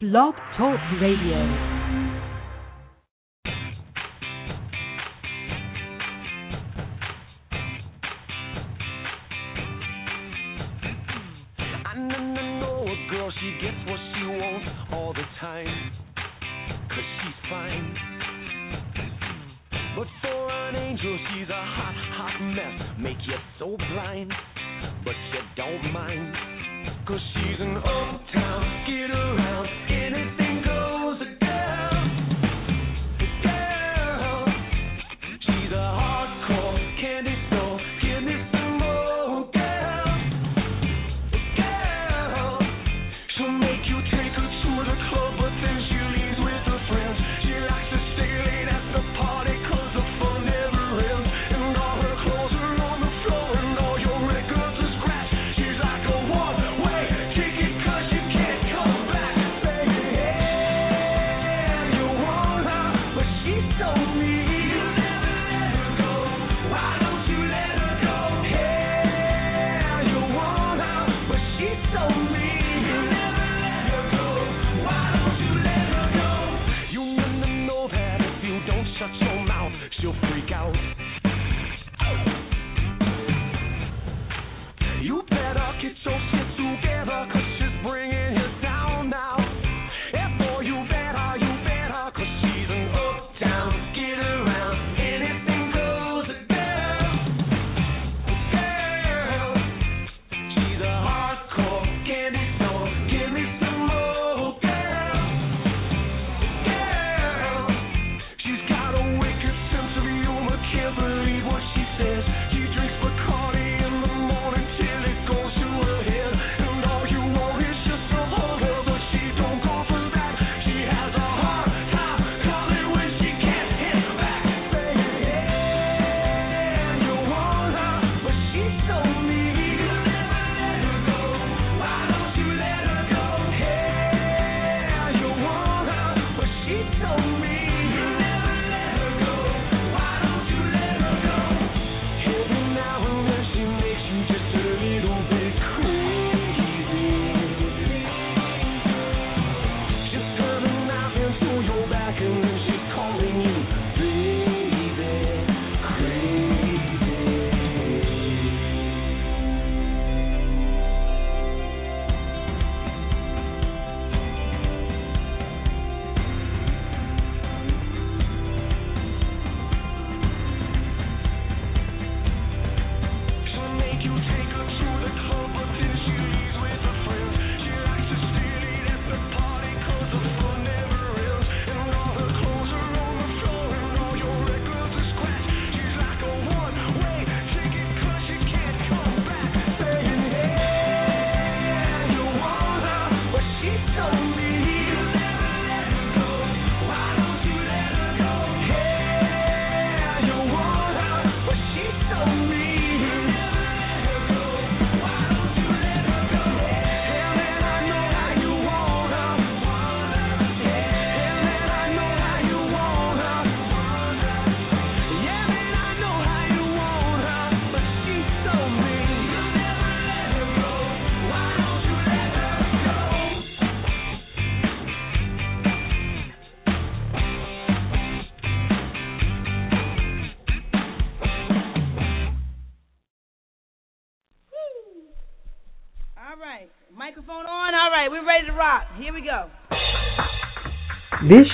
Blog Talk Radio.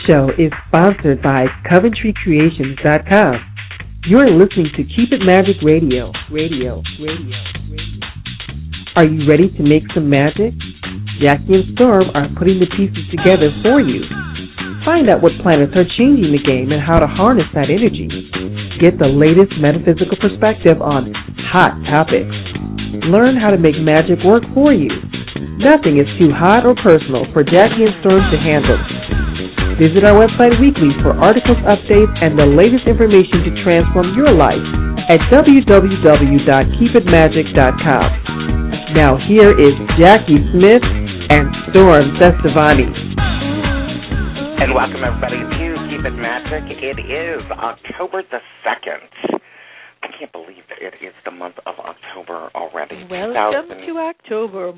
show is sponsored by CoventryCreations.com. You're listening to Keep It Magic Radio. Radio. Radio. Radio. Are you ready to make some magic? Jacki and Storm are putting the pieces together for you. Find out what planets are changing the game and how to harness that energy. Get the latest metaphysical perspective on hot topics. Learn how to make magic work for you. Nothing is too hot or personal for Jacki and Storm to handle. Visit our website weekly for articles, updates, and the latest information to transform your life at www.keepitmagic.com. Now here is Jacki Smith and Storm Cestavani. And welcome everybody to Keep It Magic. It is October the 2nd can't believe that it is the month of October already. Welcome 2000 to October.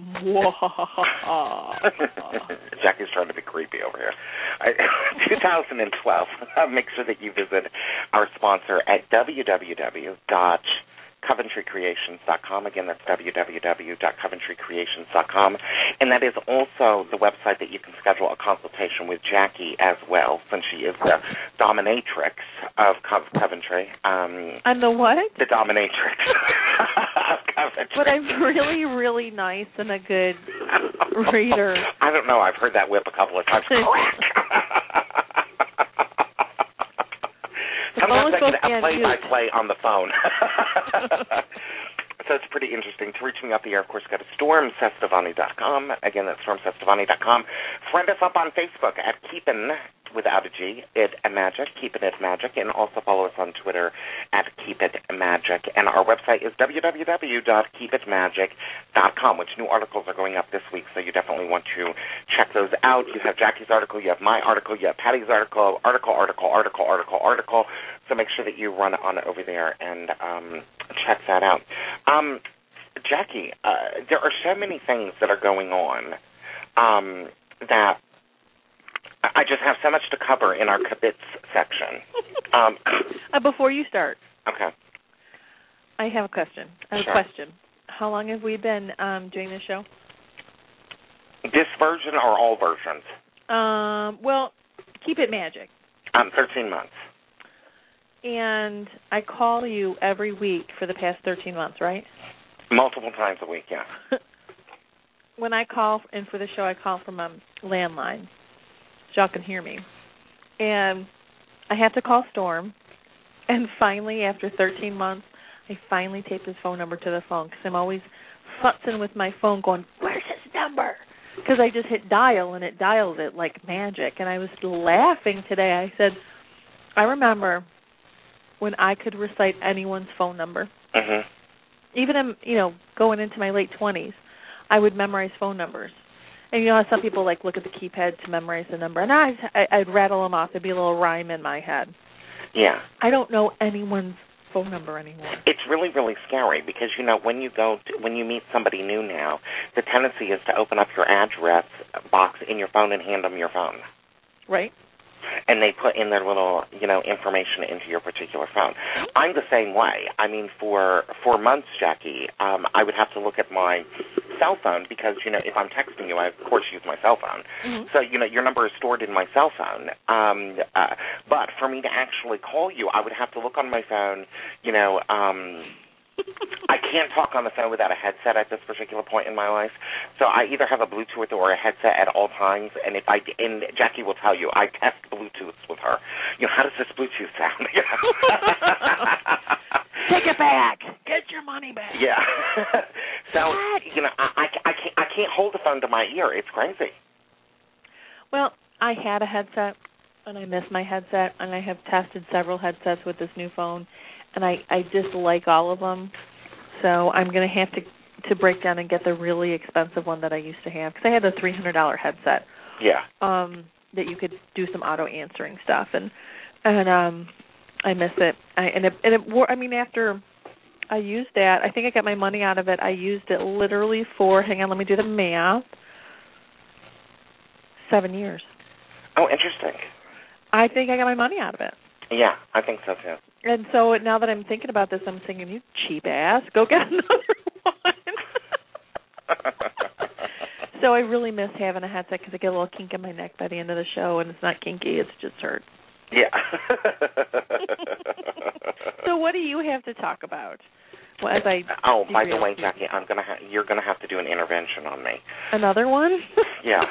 Jacki's trying to be creepy over here. I, 2012. Make sure that you visit our sponsor at www.coventrycreations.com. Again, that's www.coventrycreations.com. And that is also the website that you can schedule a consultation with Jacki as well, since she is the dominatrix of Co- Coventry. Um, I'm the what? the dominatrix of Coventry. But I'm really, really nice and a good reader. I don't know. I've heard that whip a couple of times. The phone Sometimes I is supposed get to a play-by-play on the phone. so it's pretty interesting. To reach me up the air, of course, go to stormcestavani.com. Again, that's stormcestavani.com. Friend us up on Facebook at Keepin' without a G, it magic, keeping it at magic, and also follow us on Twitter at keep it magic. And our website is www.keepitmagic.com, which new articles are going up this week, so you definitely want to check those out. You have Jacki's article, you have my article, you have Patty's article, article, article, article, article, article. So make sure that you run on over there and um, check that out. Um, Jacki, uh, there are so many things that are going on um, that I just have so much to cover in our kibitz section. Um, Uh, before you start, okay. I have a question. I have Sure. a question. How long have we been um, doing this show? This version or all versions? Um, well, keep it magic. Um, 13 months. And I call you every week for the past 13 months, right? Multiple times a week, yeah. when I call and for the show, I call from a landline, so y'all can hear me. And I have to call Storm. And finally, after 13 months, I finally taped his phone number to the phone because I'm always futzing with my phone, going, "Where's his number?" Because I just hit dial and it dials it like magic. And I was laughing today. I said, "I remember when I could recite anyone's phone number." hmm even in you know going into my late twenties, I would memorize phone numbers. And you know some people like look at the keypad to memorize the number, and I I- I'd rattle them off. There'd be a little rhyme in my head. Yeah. I don't know anyone's phone number anymore. It's really, really scary because you know when you go to, when you meet somebody new now, the tendency is to open up your address box in your phone and hand them your phone, Right? And they put in their little you know information into your particular phone. I'm the same way. I mean, for for months, Jacki, um, I would have to look at my cell phone because you know if I'm texting you, I of course use my cell phone. Mhm. So you know your number is stored in my cell phone. Um, uh, but for me to actually call you, I would have to look on my phone. You know, um, I can't talk on the phone without a headset at this particular point in my life. So I either have a Bluetooth or a headset at all times. And if I and Jacki will tell you, I test Bluetooth with her. You know, how does this Bluetooth sound? Take it back. Get your money back. Yeah. so you know, I, I I can't I can't hold the phone to my ear. It's crazy. Well, I had a headset and I miss my headset and I have tested several headsets with this new phone and I I dislike all of them. So I'm going to have to to break down and get the really expensive one that I used to have cuz I had a $300 headset Yeah. um that you could do some auto answering stuff and and um I miss it. I and it and it wore I mean after I used that, I think I got my money out of it. I used it literally for hang on, let me do the math. 7 years. Oh, interesting. I think I got my money out of it. Yeah, I think so too. And so now that I'm thinking about this, I'm thinking, you cheap ass, go get another one. so I really miss having a headset because I get a little kink in my neck by the end of the show, and it's not kinky; it's just hurt. Yeah. So what do you have to talk about? Well, as I oh, by the way. Jackie, I'm gonna ha- you're gonna have to do an intervention on me. another one? Yeah,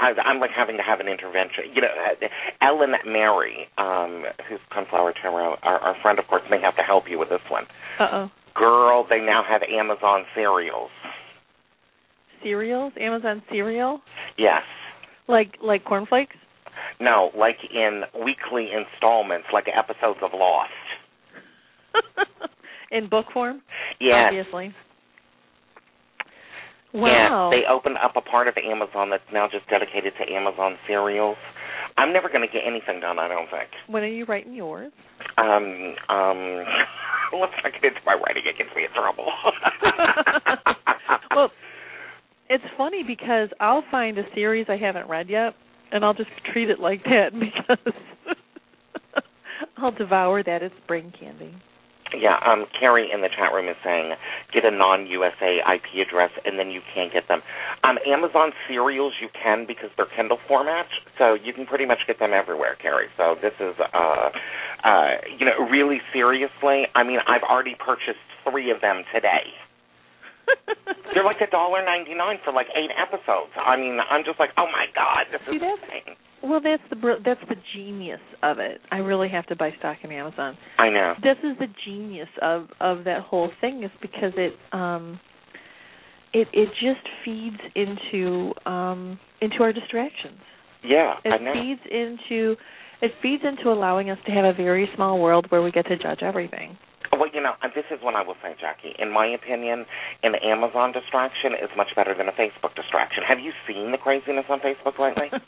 I, I'm like having to have an intervention. You know, uh, Ellen Mary, um, who's Conflower Tarot, our, our friend, of course, may have to help you with this one. Uh oh. Girl, they now have Amazon serials. Cereals? Amazon cereal? Yes. Like like cornflakes? No, like in weekly installments, like episodes of Lost. in book form? Yes. Obviously. Wow. Yes, they opened up a part of Amazon that's now just dedicated to Amazon serials. I'm never going to get anything done, I don't think. when are you writing yours? Um, um, let's not get into my writing. It gets me in trouble. well, it's funny because I'll find a series I haven't read yet, and I'll just treat it like that because I'll devour that. It's brain candy. Yeah, um, Carrie in the chat room is saying get a non-USA IP address and then you can't get them. Um, Amazon serials you can because they're Kindle format, so you can pretty much get them everywhere, Carrie. So this is, uh, uh, you know, really seriously. I mean, I've already purchased three of them today. They're like a dollar ninety nine for like eight episodes. I mean, I'm just like, oh my god, this See, is that's- insane. well, that's the br- that's the genius of it. I really have to buy stock in Amazon. I know. this is the genius of of that whole thing is because it um it it just feeds into um into our distractions Yeah, I it know. feeds into it feeds into allowing us to have a very small world where we get to judge everything Well, you know, this is what I will say, Jacki. In my opinion, an Amazon distraction is much better than a Facebook distraction. Have you seen the craziness on Facebook lately?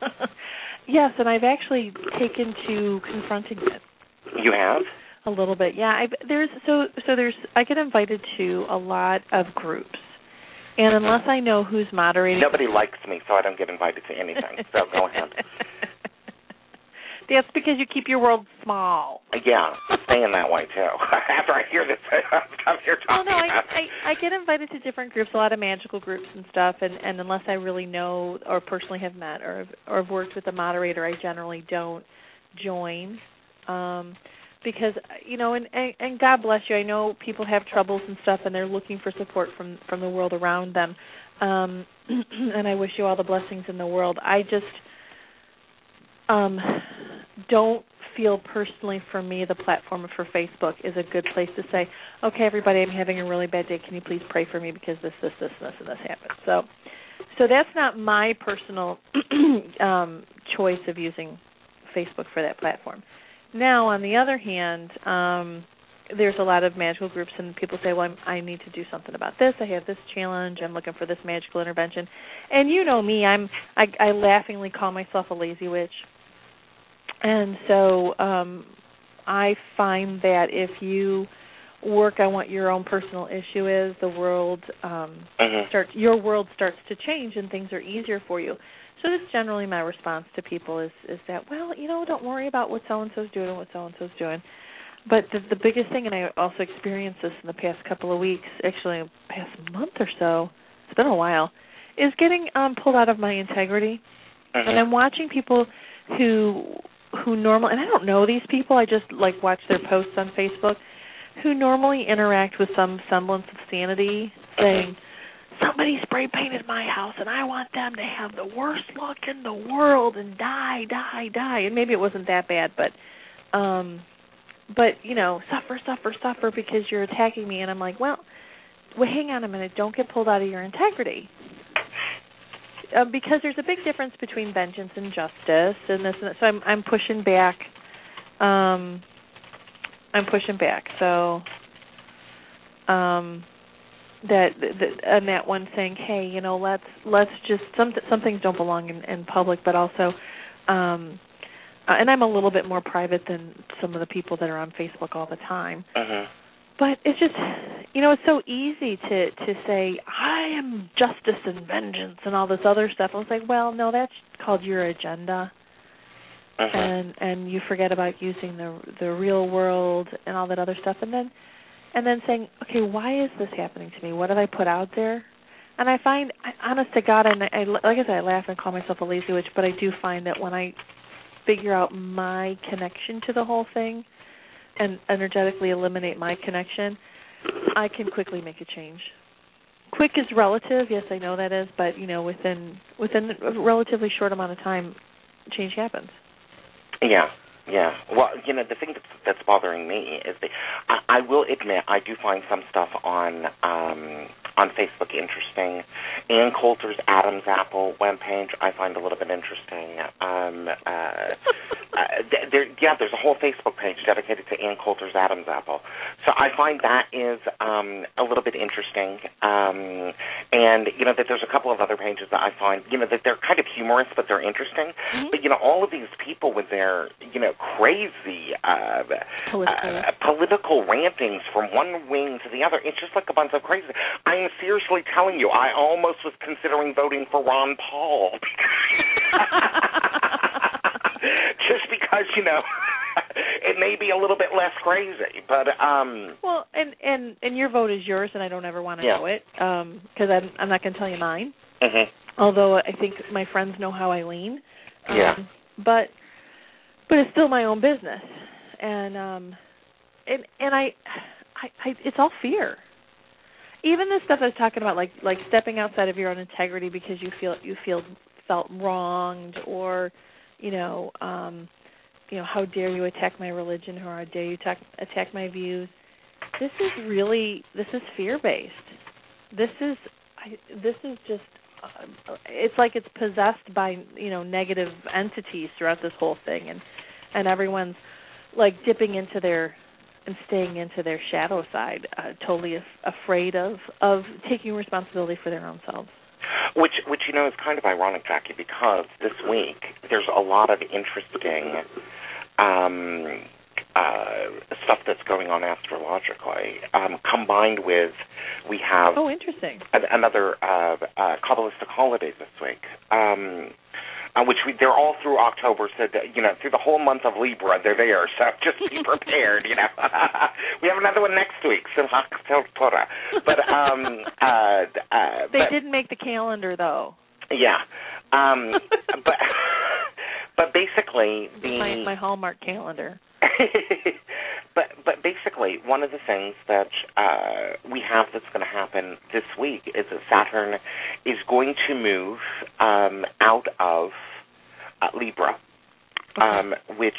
yes and i've actually taken to confronting it you have? a little bit yeah i there's so so there's i get invited to a lot of groups and unless i know who's moderating Nobody likes me, so I don't get invited to anything. So go ahead. That's because you keep your world small. Yeah, I'm staying that way too. After I hear this you're Well, talking no, I, about. I I get invited to different groups, a lot of magical groups and stuff, and and unless I really know or personally have met or or have worked with a moderator, I generally don't join. Um because you know and, and and God bless you I know people have troubles and stuff and they're looking for support from from the world around them um and I wish you all the blessings in the world I just um don't feel personally for me the platform for Facebook is a good place to say okay everybody I'm having a really bad day can you please pray for me because this this this this and this happened so so that's not my personal um choice of using Facebook for that platform now, on the other hand, um, there's a lot of magical groups, and people say, "Well, I'm, I need to do something about this. I have this challenge. I'm looking for this magical intervention." And you know me, I'm I, I laughingly call myself a lazy witch, and so um, I find that if you work on what your own personal issue is, the world um, Mhm. starts your world starts to change, and things are easier for you. So that's generally my response to people is is that well, you know, don't worry about what so and so's doing and what so and so's doing. But the the biggest thing, and I also experienced this in the past couple of weeks, actually past month or so, it's been a while, is getting um pulled out of my integrity. Mhm. And I'm watching people who who normal and I don't know these people, I just like watch their posts on Facebook, who normally interact with some semblance of sanity, saying, Somebody spray painted my house and I want them to have the worst luck in the world and die, die, die. And maybe it wasn't that bad, but um but, you know, suffer, suffer, suffer because you're attacking me. And I'm like, Well, well hang on a minute, don't get pulled out of your integrity um, because there's a big difference between vengeance and justice, and this. And. So I'm I'm pushing back. Um, I'm pushing back. So um, that, that and that one saying, hey, you know, let's let's just some some things don't belong in, in public, but also. Um, uh, and I'm a little bit more private than some of the people that are on Facebook all the time Mhm. But it's just you know it's so easy to to say i am justice and vengeance and all this other stuff. I was like well no that's called your agenda. Mhm. and and you forget about using the the real world and all that other stuff. And then and then saying okay why is this happening to me? What have i put out there? And i find I- honest to god and I, I like i said i laugh and call myself a lazy witch but i do find that when i figure out my connection to the whole thing and energetically eliminate my connection, I can quickly make a change. Quick is relative, yes, I know that is, but you know, within within a relatively short amount of time, change happens. Yeah, yeah. Well, you know, the thing that's, that's bothering me is that I, I will admit I do find some stuff on um, on Facebook interesting. Ann Coulter's Adam's Apple webpage I find a little bit interesting. Um, uh, uh, th- there, yeah, there's a whole Facebook page dedicated to Ann Coulter's Adam's Apple. So I find that is um, a little bit interesting, um, and you know that there's a couple of other pages that I find you know that they're kind of humorous, but they're interesting. Mhm. But you know, all of these people with their you know crazy uh, Political. uh, political rantings from one wing to the other, it's just like a bunch of crazy. I am seriously telling you, I almost was considering voting for Ron Paul. just because you know it may be a little bit less crazy, but um Well, and and and your vote is yours, and I don't ever want to Yeah. know it um because I'm I'm not going to tell you mine. mhm. Although I think my friends know how I lean. Um, Yeah. But but it's still my own business, and um, and and I, I, I it's all fear. Even the stuff I was talking about, like like stepping outside of your own integrity because you feel you feel felt wronged, or you know, um, you know, how dare you attack my religion, or how dare you attack attack my views. This is really this is fear based. This is I, this is just uh, it's like it's possessed by you know negative entities throughout this whole thing and and everyone's like dipping into their and staying into their shadow side uh, totally af- afraid of of taking responsibility for their own selves Which, which you know, is kind of ironic, Jacki, because this week there's a lot of interesting um, uh, stuff that's going on astrologically, um, combined with we have oh interesting an- another uh, uh, Kabbalistic holiday this week. Um, uh, which we, they're all through October, so that, you know through the whole month of Libra they're there. So just be prepared, you know. we have another one next week, Simchat Torah. But um, uh, uh, they but, didn't make the calendar though yeah. Um, but but basically the my my hallmark calendar but but basically one of the things that uh, we have that's going to happen this week is that Saturn is going to move um, out of uh, Libra. Um, which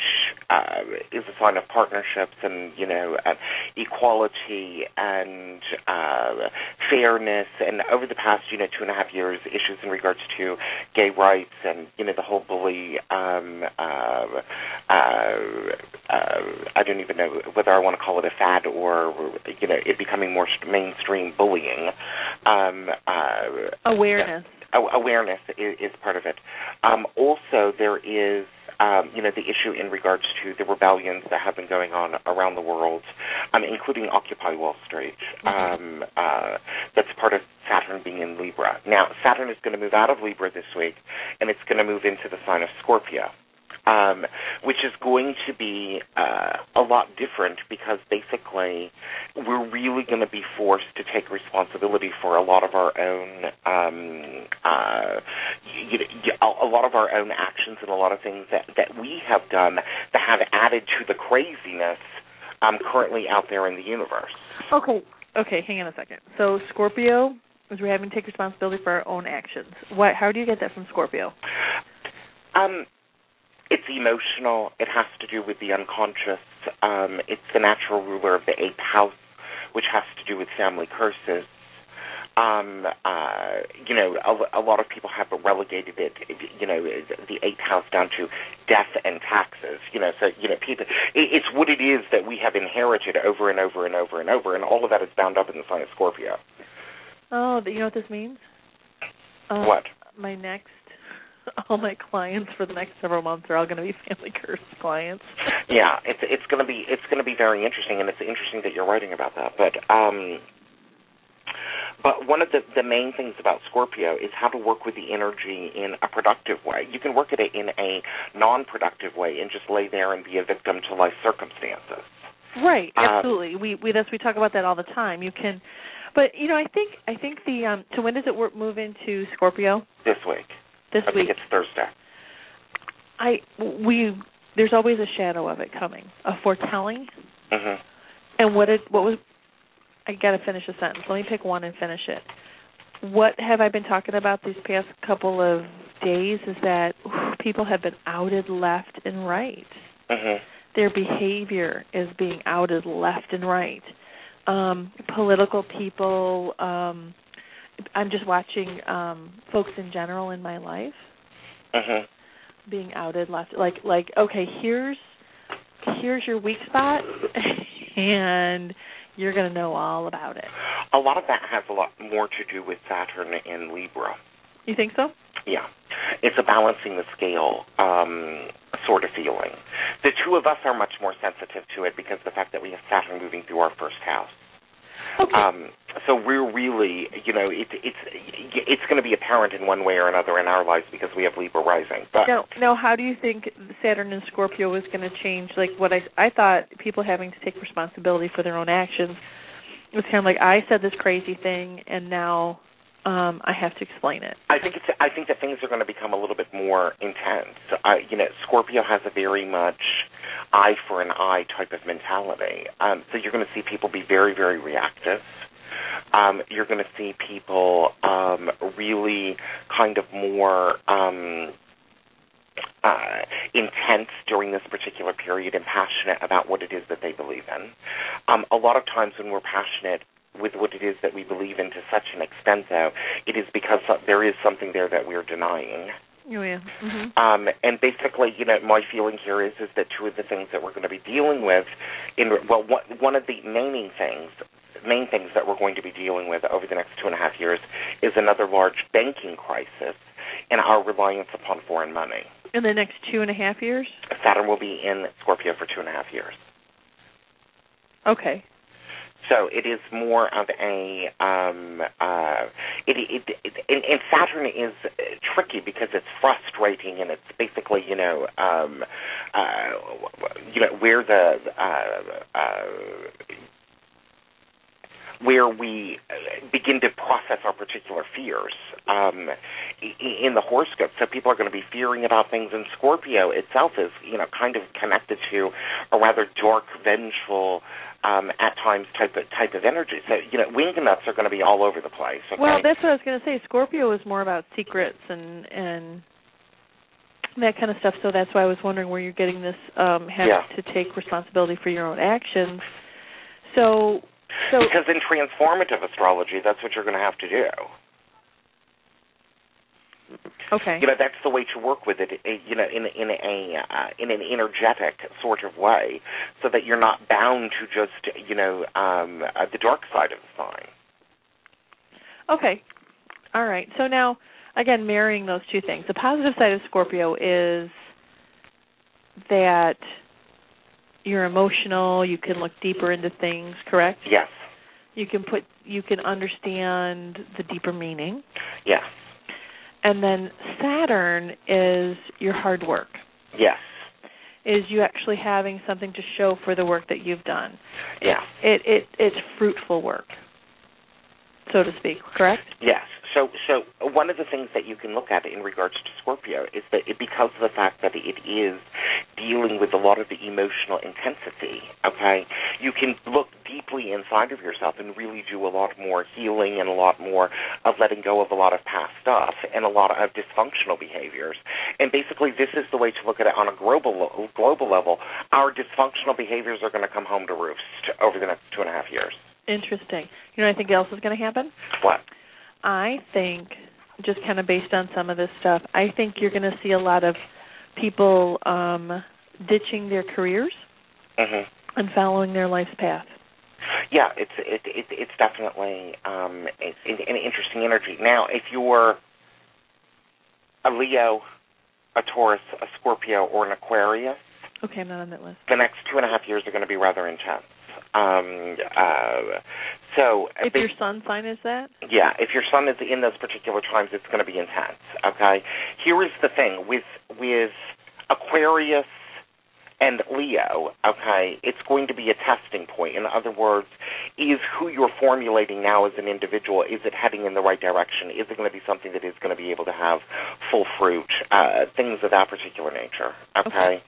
uh, is a sign of partnerships and you know uh, equality and uh, fairness. And over the past you know two and a half years, issues in regards to gay rights and you know the whole bully. Um, uh, uh, I don't even know whether I want to call it a fad or you know it becoming more mainstream bullying. Um, uh, awareness awareness is, is part of it. Um, also, there is um, you know the issue in regards to the rebellions that have been going on around the world, um, including Occupy Wall Street. Um, uh, that's part of Saturn being in Libra. Now, Saturn is going to move out of Libra this week, and it's going to move into the sign of Scorpio. Um, which is going to be uh, a lot different because basically we're really going to be forced to take responsibility for a lot of our own, um, uh, you, a, a lot of our own actions and a lot of things that that we have done that have added to the craziness um, currently out there in the universe. okay okay hang on a second. So scorpio is we're having to take responsibility for our own actions. What how do you get that from scorpio? Um, it's emotional. It has to do with the unconscious. Um, it's the natural ruler of the eighth house, which has to do with family curses. Um, uh, you know, a, a lot of people have relegated it, you know, the eighth house down to death and taxes. You know, so you know, people, it, it's what it is that we have inherited over and over and over and over, and all of that is bound up in the sign of Scorpio. oh but you know what this means uh, What? my next all my clients for the next several months are all going to be family curse clients. yeah, it's it's going to be it's going to be very interesting, and it's interesting that you're writing about that. But um, but one of the the main things about Scorpio is how to work with the energy in a productive way. You can work at it in a non-productive way and just lay there and be a victim to life circumstances. Right, Um, absolutely. we we that's we talk about that all the time. You can, but you know, I think I think the um. So when does it work, move into Scorpio? This week, This I week. think it's Thursday. I we there's always a shadow of it coming, a foretelling. hmm And what it what was I got to finish a sentence. Let me pick one and finish it. What have I been talking about these past couple of days is that people have been outed left and right. hmm Their behavior is being outed left and right. Um political people um I'm just watching um folks in general in my life hmm being outed left like like okay here's here's your weak spot, and you're going to know all about it. A lot of that has a lot more to do with Saturn in Libra. You think so? Yeah. It's a balancing the scale um, sort of feeling. The two of us are much more sensitive to it because of the fact that we have Saturn moving through our first house. Okay. Um, so we're really, you know, it, it's it's going to be apparent in one way or another in our lives because we have Libra rising. But now, now, how do you think Saturn and Scorpio is going to change? Like what I I thought people having to take responsibility for their own actions it was kind of like I said this crazy thing, and now um I have to explain it. I think it's I think that things are going to become a little bit more intense. I, you know, Scorpio has a very much eye for an eye type of mentality. Um, so you're going to see people be very very reactive. Um, you're going to see people um, really kind of more um, uh, intense during this particular period and passionate about what it is that they believe in. Um, a lot of times when we're passionate with what it is that we believe in to such an extent, though, it is because there is something there that we're denying. Oh yeah. hmm Um, and basically, you know, my feeling here is is that two of the things that we're going to be dealing with, in well, one, one of the main things, main things that we're going to be dealing with over the next two and a half years is another large banking crisis and our reliance upon foreign money. In the next two and a half years. Saturn will be in Scorpio for two and a half years. Okay. So it is more of a um uh it it, it and, and Saturn is uh, tricky because it's frustrating and it's basically you know um uh you know where the uh uh where we begin to process our particular fears um, in the horoscope. So people are going to be fearing about things, and Scorpio itself is, you know, kind of connected to a rather dark, vengeful, um, at times type of type of energy. So you know, wing nuts are going to be all over the place. Okay? Well, that's what I was going to say. Scorpio is more about secrets and and that kind of stuff. So that's why I was wondering where you're getting this um have Yeah. to take responsibility for your own actions. So so because in transformative astrology, that's what you're going to have to do. Okay. You know, that's the way to work with it. eh, You know, in in a uh, in an energetic sort of way, so that you're not bound to just you know um, uh, the dark side of the sign. Okay. All right. So now, again, marrying those two things. The positive side of Scorpio is that you're emotional, you can look deeper into things, correct? Yes, You can put you can understand the deeper meaning. yes, And then Saturn is your hard work. yes, Is you actually having something to show for the work that you've done. yes, It it it's fruitful work, so to speak, correct? yes. So, so one of the things that you can look at in regards to Scorpio is that it, because of the fact that it is dealing with a lot of the emotional intensity, okay, you can look deeply inside of yourself and really do a lot more healing and a lot more of letting go of a lot of past stuff and a lot of dysfunctional behaviors. And basically, this is the way to look at it on a global global level. Our dysfunctional behaviors are going to come home to roost over the next two and a half years. Interesting. You know, think else is going to happen. What? I think, just kind of based on some of this stuff, I think you're going to see a lot of people um ditching their careers hmm and following their life's path. Yeah, it's it, it it's definitely um it, an interesting energy. Now, if you're a Leo, a Taurus, a Scorpio, or an Aquarius, Okay, I'm not on that list. the next two and a half years are going to be rather intense. Um, uh, so If ba- your sun sign is that, yeah, if your sun is in those particular times, it's going to be intense. Okay. Here is the thing with with Aquarius and Leo. Okay, it's going to be a testing point. In other words, is who you're formulating now as an individual is it heading in the right direction? Is it going to be something that is going to be able to have full fruit? Uh, things of that particular nature. Okay.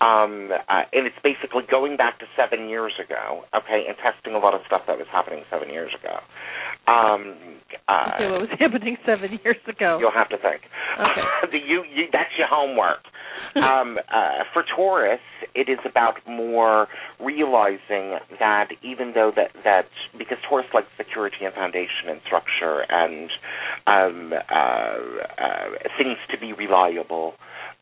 Um, uh, and it's basically going back to seven years ago. Okay, and testing a lot of stuff that was happening seven years ago. Um, uh, okay, what was happening seven years ago? You'll have to think. Okay. you, you, that's your homework. um, uh, for Taurus, it is about more realizing that even though that that because Taurus likes security and foundation and structure and um, uh, uh, things to be reliable.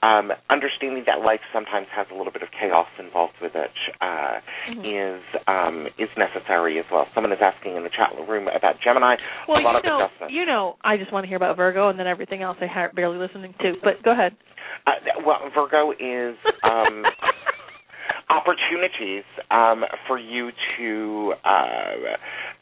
um, understanding that life sometimes has a little bit of chaos involved with it uh, Mhm. is um, is necessary as well. Someone is asking in the chat room about Gemini. Well, a lot you of know, you know, I just want to hear about Virgo, and then everything else I ha- barely listening to. But go ahead. Uh, well, Virgo is um, opportunities um, for you to uh,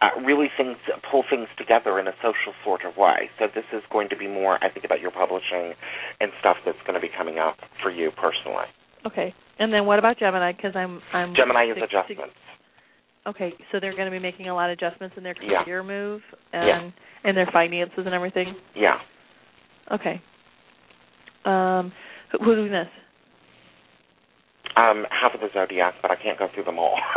uh, really things pull things together in a social sort of way. So this is going to be more, I think, about your publishing and stuff that's going to be coming up for you personally. Okay. And then what about Gemini? Because I'm I'm Gemini is to- to- adjustments. Okay, so they're going to be making a lot of adjustments in their Yeah. career move Yeah. and and their finances and everything. Yeah. Okay. Um, who, who do we miss? Um, half of the zodiac, but I can't go through them all.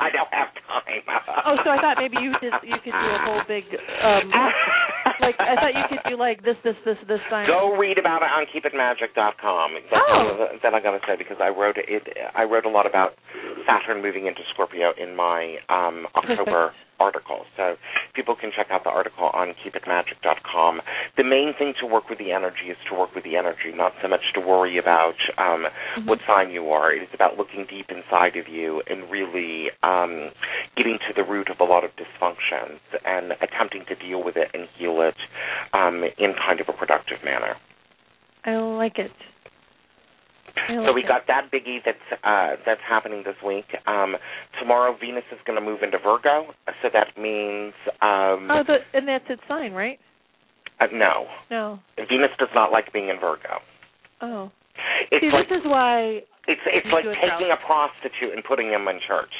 I don't have time. Oh, so I thought maybe you did you could do a whole big um like I thought you could do like this this this this sign. Go read about it on keepitmagic.com. That's Oh. that I gotta say because I wrote it. I wrote a lot about Saturn moving into Scorpio in my um, October article. So people can check out the article on keepitmagic.com. The main thing to work with the energy is to work with the energy, not so much to worry about um, Mhm. what sign you are. It is about looking deep inside of you and really um, getting to the root of a lot of dysfunctions and attempting to deal with it and heal it um, in kind of a productive manner. I like it. I So we it. got that biggie that's uh, that's happening this week. Um, tomorrow Venus is going to move into Virgo, so that means um, Oh, the and that's its sign, right? uh, no, No. Venus does not like being in Virgo. Oh. It's See, like this is why it's it's like taking a prostitute and putting him in church.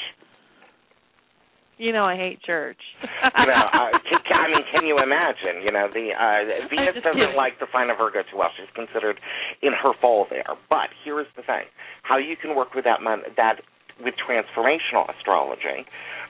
You know I hate church. You know, uh, I mean, can you imagine? You know, the uh, Venus doesn't kidding. like the sign of Virgo too well. She's considered in her fall there. But here is the thing: how you can work with that mon- that with transformational astrology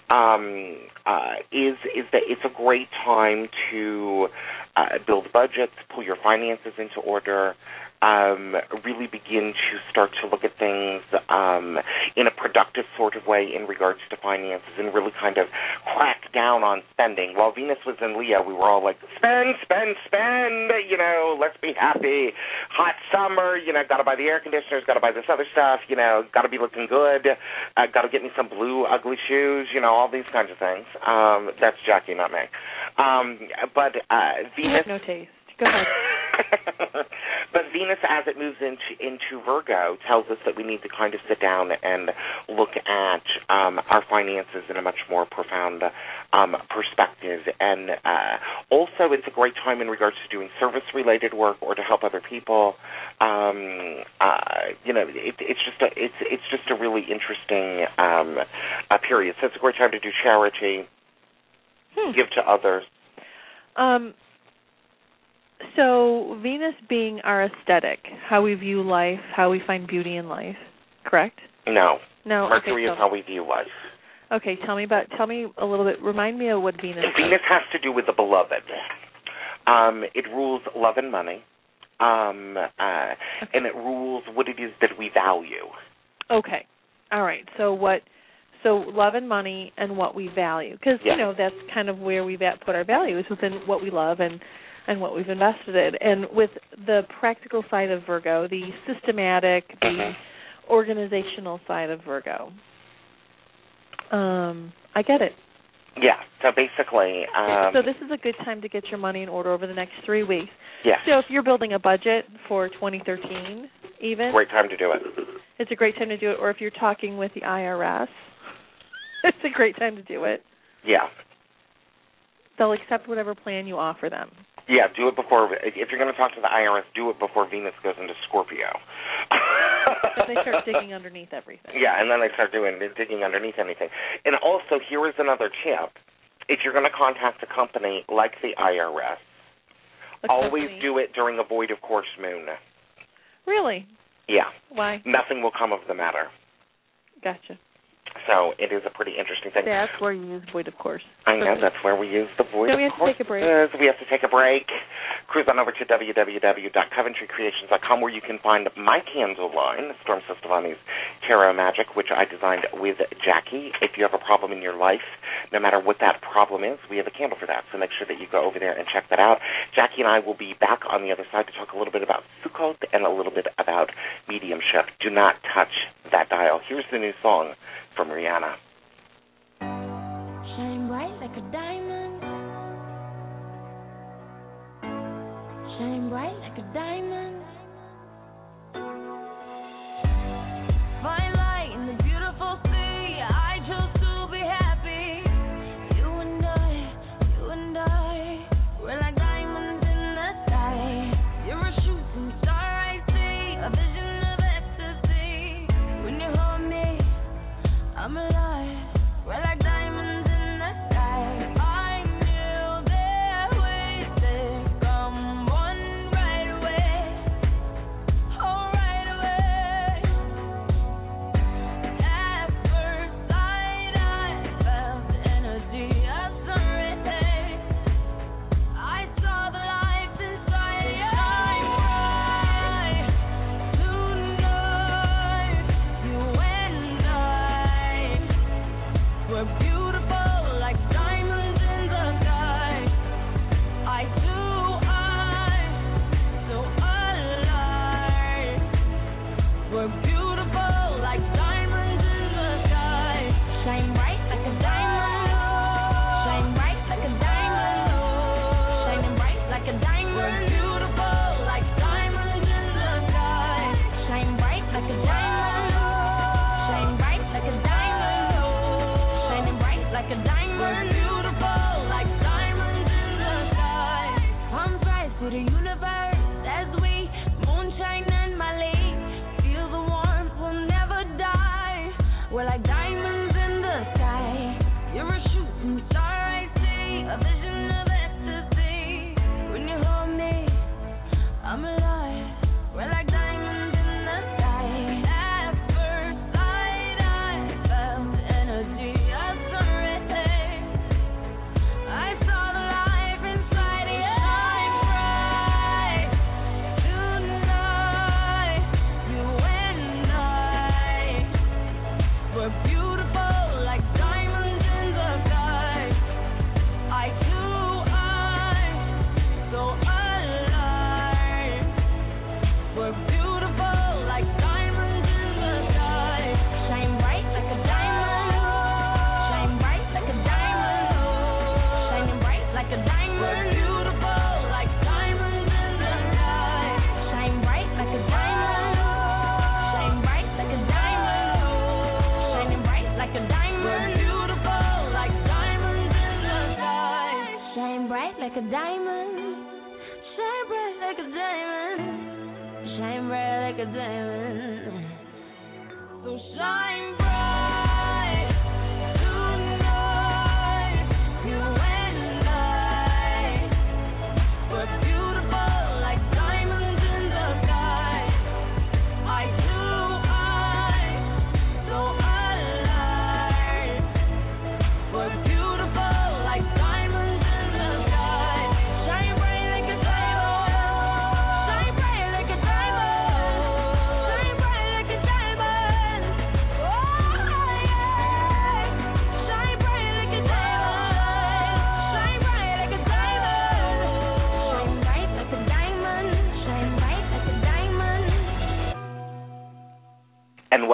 um, uh, is is that it's a great time to uh, build budgets, pull your finances into order, um, really begin to start to look at things um, in a productive sort of way in regards to finances, and really kind of crack down on spending. While Venus was in Leo, we were all like, spend, spend, spend. You know, let's be happy. Hot summer. You know, got to buy the air conditioners. Got to buy this other stuff. You know, got to be looking good. Uh, got to get me some blue ugly shoes. You know, all these kinds of things. Um, that's Jacki, not me. Um, but uh, Venus. have no taste. Go ahead. but Venus, as it moves into into Virgo, tells us that we need to kind of sit down and look at um, our finances in a much more profound um, perspective. And uh, also, it's a great time in regards to doing service-related work or to help other people. Um, uh, you know, it, it's just a it's it's just a really interesting um, uh, period. So it's a great time to do charity, Hmm. give to others. Um, so Venus being our aesthetic, how we view life, how we find beauty in life, correct? No, No. Mercury okay, is how we view life. okay. Tell me about. Tell me a little bit. Remind me of what Venus. is. Venus has to do with the beloved. Um, it rules love and money, um, uh, and it rules what it is that we value. Okay. All right. So what? So love and money and what we value, because Yeah. you know that's kind of where we va- put our values within what we love and and what we've invested in. And with the practical side of Virgo, the systematic, the Mhm. organizational side of Virgo. Um, I get it. Yeah. So basically, um, so this is a good time to get your money in order over the next three weeks. yeah, So if you're building a budget for 2013, even great time to do it. it's a great time to do it. Or if you're talking with the IRS, it's a great time to do it. Yeah. They'll accept whatever plan you offer them. Yeah, do it before. If you're going to talk to the IRS, do it before Venus goes into Scorpio. They start digging underneath everything. Yeah, and then they start doing digging underneath anything. And also, here is another tip: if you're going to contact a company like the IRS, A always company- do it during a void of course moon. Really? Yeah, Why? nothing will come of the matter. Gotcha. So it is a pretty interesting thing. That's where you use void, of course. I know that's where we use the void. So we have to take a break. We have to take a break. Cruise on over to www.coventrycreations.com where you can find my candle line, Storm Cestavani's Tarot Magic, which I designed with Jacki. If you have a problem in your life, no matter what that problem is, we have a candle for that. So make sure that you go over there and check that out. Jacki and I will be back on the other side to talk a little bit about Sukkot and a little bit about mediumship. Do not touch that dial. Here's the new song from Rihanna. Shine bright like a diamond. Shine bright like a diamond. We're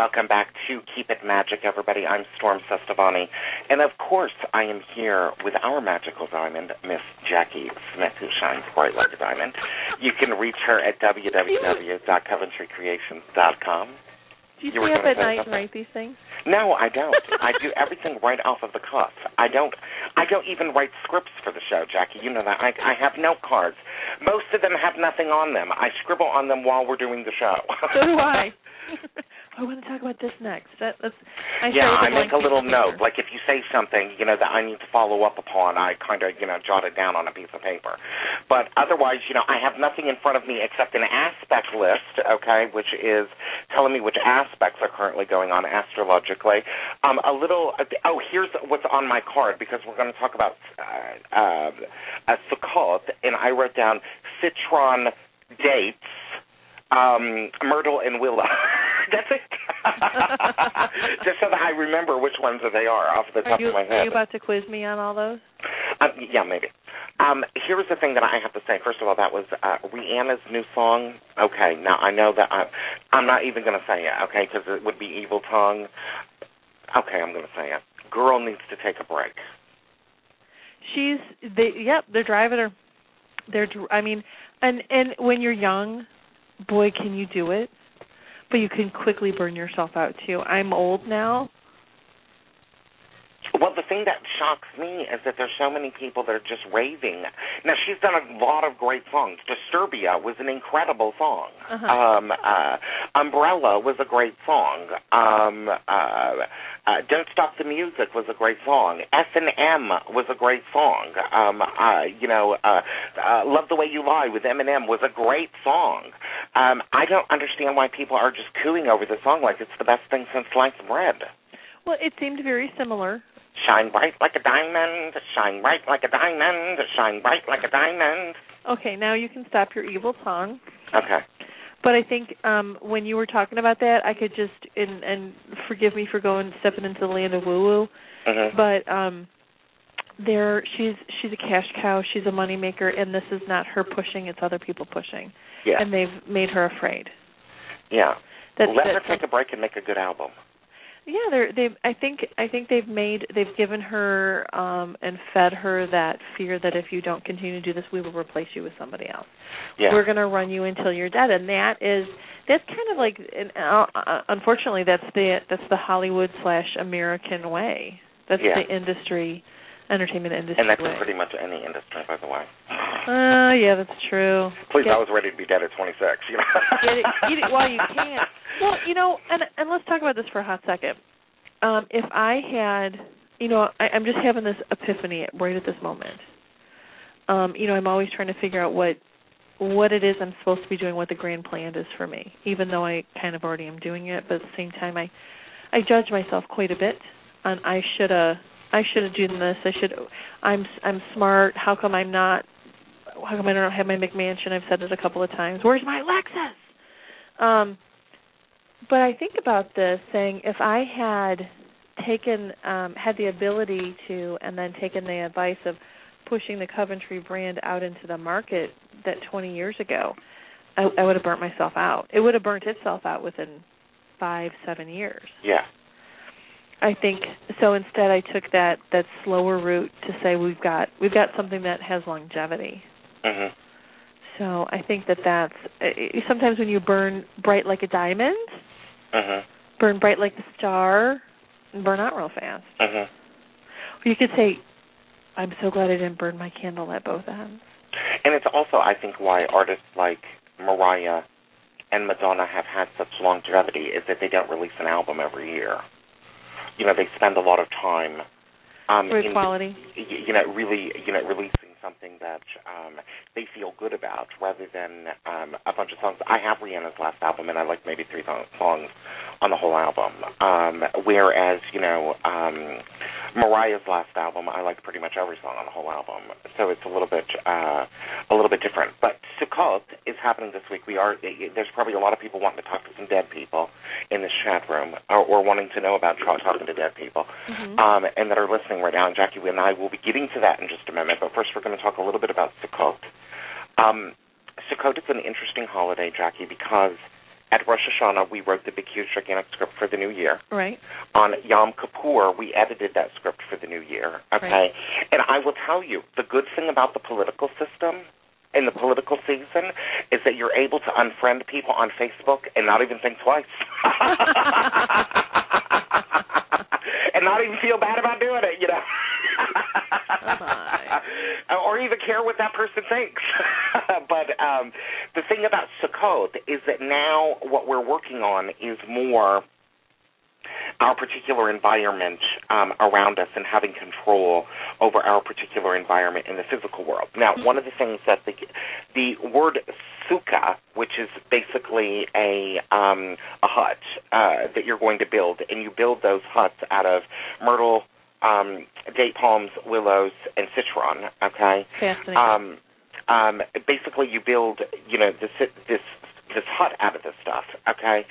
welcome back to Keep It Magic, everybody. I'm Storm Cestavani. And of course, I am here with our magical diamond, Miss Jacki Smith, who shines bright like a diamond. You can reach her at www.coventrycreations.com. Do you You stay up at night and write these things? No, I don't. I do everything right off of the cuff. I don't. I don't even write scripts for the show, Jacki. You know that. I, I have note cards. Most of them have nothing on them. I scribble on them while we're doing the show. So do I. I want to talk about this next. That, that's, I yeah, I make a little note. Like if you say something, you know, that I need to follow up upon, I kind of, you know, jot it down on a piece of paper. But otherwise, you know, I have nothing in front of me except an aspect list, okay, which is telling me which aspects are currently going on astrologically. Um, a little. Oh, here's what's on my card because we're going to talk about uh, uh, uh, Sukkot, and I wrote down citron dates um, Myrtle and Willow. That's it. Just so that I remember which ones they are off the top you, of my head. are you about to quiz me on all those? Um, yeah, maybe. Um, here's the thing that I have to say. First of all, that was uh, Rihanna's new song. Okay, now I know that I, I'm not even going to say it, okay, because it would be evil tongue. Okay, I'm going to say it. Girl needs to take a break. She's they yep, they're driving her. They're dr- I mean, and and when you're young, boy can you do it. But you can quickly burn yourself out too. I'm old now. Well, the thing that shocks me is that there's so many people that are just raving. Now, she's done a lot of great songs. Disturbia was an incredible song. Uh-huh. Um, uh, Umbrella was a great song. Um, uh, uh, Don't Stop the Music was a great song. S and M was a great song. Um, uh, you know, uh, uh, Love the Way You Lie with Eminem was a great song. Um, I don't understand why people are just cooing over the song like it's the best thing since sliced bread. Well, it seemed very similar. Shine bright like a diamond, shine bright like a diamond, shine bright like a diamond. Okay, now you can stop your evil tongue. Okay. But I think um when you were talking about that, I could just and and forgive me for going stepping into the land of woo woo, Mhm. but um there she's she's a cash cow, she's a money maker and this is not her pushing, it's other people pushing. yeah. And they've made her afraid. yeah. That's Let her take a break and make a good album. Yeah, they're they've I think I think they've made they've given her um and fed her that fear that if you don't continue to do this we will replace you with somebody else. Yeah. We're going to run you until you're dead and that is that's kind of like and, uh, uh, unfortunately that's the that's the Hollywood slash American way. That's Yeah. the industry entertainment industry and that's way. in pretty much any industry, by the way. uh yeah, that's true. Please, Get- I was ready to be dead at 26. You know? Get it, eat it while you can. Well, you know, and and let's talk about this for a hot second. Um, if I had, you know, I, I'm just having this epiphany right at this moment. Um, you know, I'm always trying to figure out what what it is I'm supposed to be doing, what the grand plan is for me, even though I kind of already am doing it. But at the same time, I I judge myself quite a bit on I should have I should have done this. I should I'm I'm smart. How come I'm not? How come I don't have my McMansion? I've said it a couple of times. Where's my Lexus? Um, but I think about this saying if I had taken um had the ability to and then taken the advice of pushing the Coventry brand out into the market that 20 years ago, I, I would have burnt myself out. It would have burnt itself out within five, seven years. yeah. I think so. Instead, I took that that slower route to say we've got we've got something that has longevity. Mhm. So I think that that's uh, sometimes when you burn bright like a diamond, Mhm. burn bright like the star, and burn out real fast. Mhm. Or you could say, I'm so glad I didn't burn my candle at both ends. And it's also, I think, why artists like Mariah and Madonna have had such longevity is that they don't release an album every year. You know, they spend a lot of time um, For in- you know, really, you know, releasing something that um, they feel good about, rather than um, a bunch of songs. I have Rihanna's last album, and I like maybe three songs on the whole album. Um, whereas, you know, um, Mariah's last album, I like pretty much every song on the whole album. So it's a little bit, uh, a little bit different. But Sukkot is happening this week. We are. There's probably a lot of people wanting to talk to some dead people in this chat room, or, or wanting to know about talking to dead people Mhm. um, and that are listening right now. And Jacki and I will be getting to that in just a moment. But first, we're going to talk a little bit about Sukkot. Um, Sukkot is an interesting holiday, Jacki, because at Rosh Hashanah we wrote the big, huge, gigantic script for the new year. Right. On Yom Kippur, we edited that script for the new year. Okay, Right. and I will tell you the good thing about the political system. In the political season, is that you're able to unfriend people on Facebook and not even think twice, and not even feel bad about doing it. You know, or even care what that person thinks. but um, the thing about Sukkot is that now what we're working on is more our particular environment um, around us and having control over our particular environment in the physical world. Now, one of the things that the the word sukkah, which is basically a um, a hut uh, that you're going to build, and you build those huts out of myrtle, um, date palms, willows, and citron. Okay. Fascinating. Um, um, basically, you build, you know, this this this hut out of this stuff. Okay.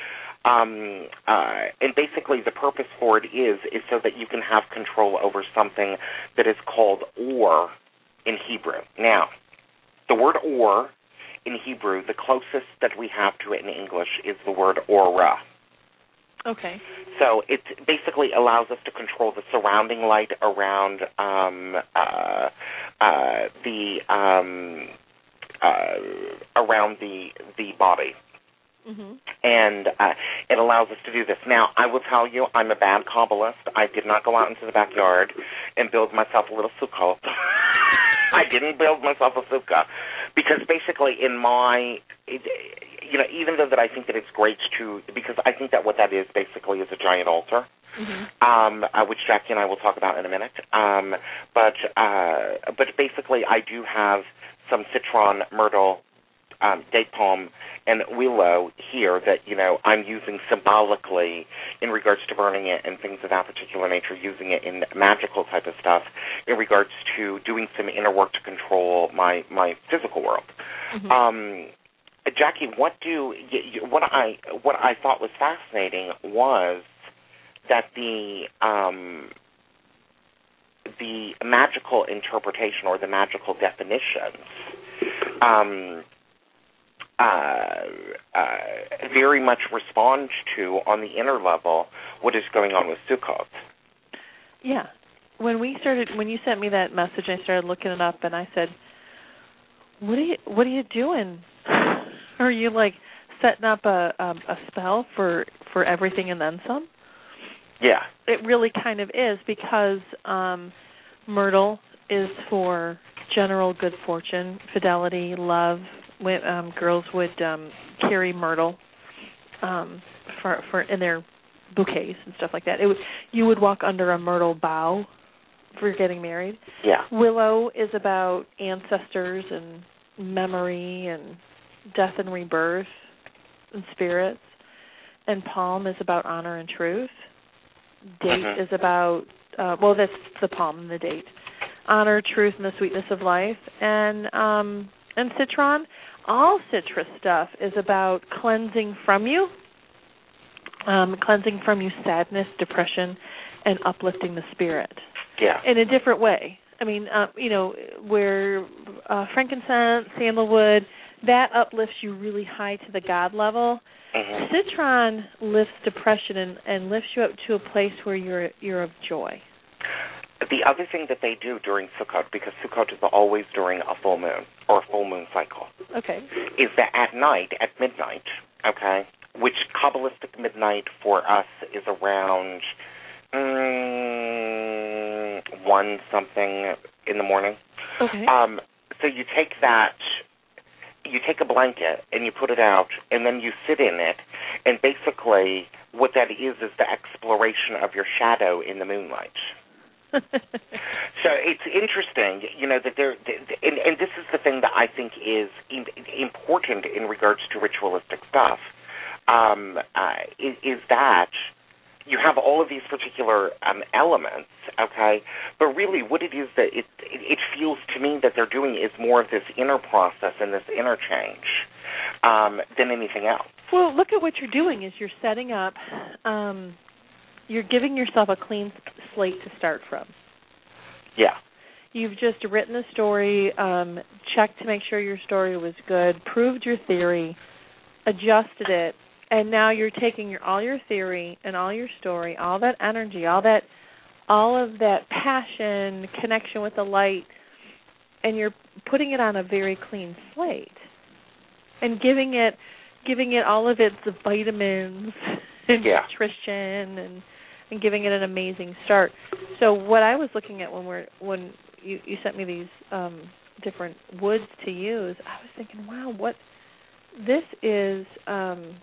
Um, uh, and basically, the purpose for it is is so that you can have control over something that is called or in Hebrew. Now, the word or in Hebrew, the closest that we have to it in English is the word aura. Okay. So it basically allows us to control the surrounding light around um, uh, uh, the um, uh, around the the body, Mhm. and uh, it allows us to do this. Now, I will tell you, I'm a bad kabbalist. I did not go out into the backyard and build myself a little sukkah. I didn't build myself a sukkah because basically, in my it, you know, even though that I think that it's great to, because I think that what that is basically is a giant altar, Mhm. um, uh, which Jacki and I will talk about in a minute. Um, but uh, but basically, I do have some citron, myrtle, um, date palm, and willow here that you know I'm using symbolically in regards to burning it and things of that particular nature, using it in magical type of stuff in regards to doing some inner work to control my my physical world. Mhm. Um, Jacki, what do what I what I thought was fascinating was that the um, the magical interpretation or the magical definitions um, uh, uh, very much respond to on the inner level what is going on with Sukkot. Yeah. When we started, when you sent me that message, I started looking it up, and I said, "What are you? What are you doing? Are you like setting up a a, a spell for for everything and then some?" Yeah. It really kind of is because um myrtle is for general good fortune, fidelity, love. When, um, girls would um carry myrtle um for for in their bouquets and stuff like that. It would you would walk under a myrtle bough for getting married. Yeah. Willow is about ancestors and memory and death and rebirth and spirits. And palm is about honor and truth. Date Mhm. is about uh well that's the palm and the date. Honor, truth and the sweetness of life. And um and citron, all citrus stuff is about cleansing from you. Um cleansing from you sadness, depression and uplifting the spirit Yeah. in a different way. I mean, uh, you know, where uh, frankincense, sandalwood, that uplifts you really high to the God level. Mhm. Citron lifts depression and, and lifts you up to a place where you're you're of joy. The other thing that they do during Sukkot, because Sukkot is always during a full moon or a full moon cycle, Okay. is that at night, at midnight, okay, which Kabbalistic midnight for us is around mm, one something in the morning. Okay. Um, so you take that, you take a blanket and you put it out, and then you sit in it, and basically what that is is the exploration of your shadow in the moonlight. So it's interesting, you know, that there, and, and this is the thing that I think is important in regards to ritualistic stuff, um, uh, is, is that you have all of these particular um, elements, okay, but really what it is that it, it, it feels to me that they're doing is more of this inner process and this interchange um, than anything else. well, look at what you're doing is you're setting up um you're giving yourself a clean slate to start from. Yeah. You've just written a story, um, checked to make sure your story was good, proved your theory, adjusted it, and now you're taking your all your theory and all your story, all that energy, all that all of that passion, connection with the light, and you're putting it on a very clean slate. And giving it giving it all of its vitamins and Yeah. nutrition and and giving it an amazing start. So what I was looking at when we're when you you sent me these um different woods to use, I was thinking, wow, what this is um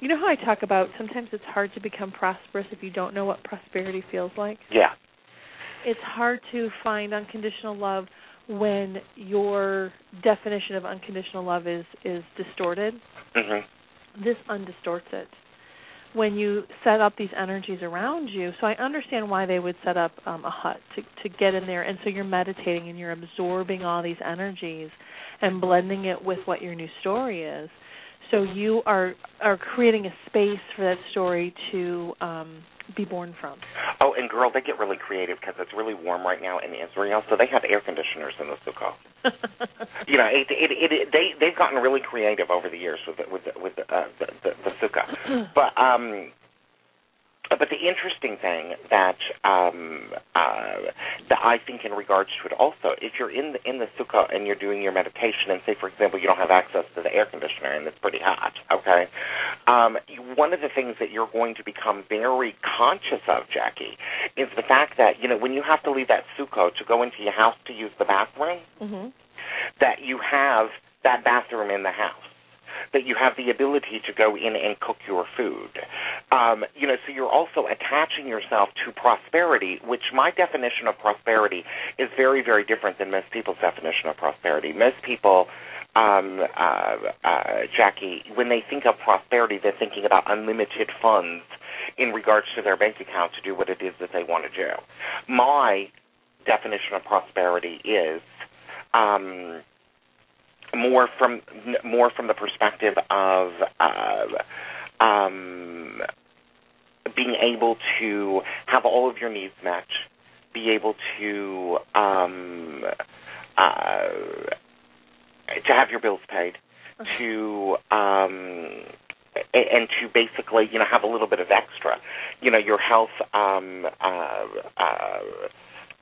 you know how I talk about sometimes it's hard to become prosperous if you don't know what prosperity feels like? Yeah. It's hard to find unconditional love when your definition of unconditional love is is distorted Mhm. this undistorts it when you set up these energies around you so i understand why they would set up um, a hut to to get in there and so you're meditating and you're absorbing all these energies and blending it with what your new story is So you are are creating a space for that story to um, be born from. Oh, and girl, they get really creative because it's really warm right now in Israel, so they have air conditioners in the sukkah. You know, it, it, it, it, they they've gotten really creative over the years with the, with the, with the, uh, the, the the sukkah. But um, but the interesting thing that um uh that I think in regards to it also, if you're in the in the sukkah and you're doing your meditation, and say for example you don't have access to the air conditioner and it's pretty hot, okay, um, one of the things that you're going to become very conscious of, Jacki, is the fact that you know when you have to leave that sukkah to go into your house to use the bathroom, hmm that you have that bathroom in the house. That you have the ability to go in and cook your food. Um, you know, so you're also attaching yourself to prosperity, which my definition of prosperity is very, very different than most people's definition of prosperity. Most people, um, uh, uh, Jacki, when they think of prosperity, they're thinking about unlimited funds in regards to their bank account to do what it is that they want to do. My definition of prosperity is um, more from more from the perspective of uh, um, being able to have all of your needs met, be able to um, uh, to have your bills paid, to um, and to basically you know have a little bit of extra. You know your health um, uh, uh,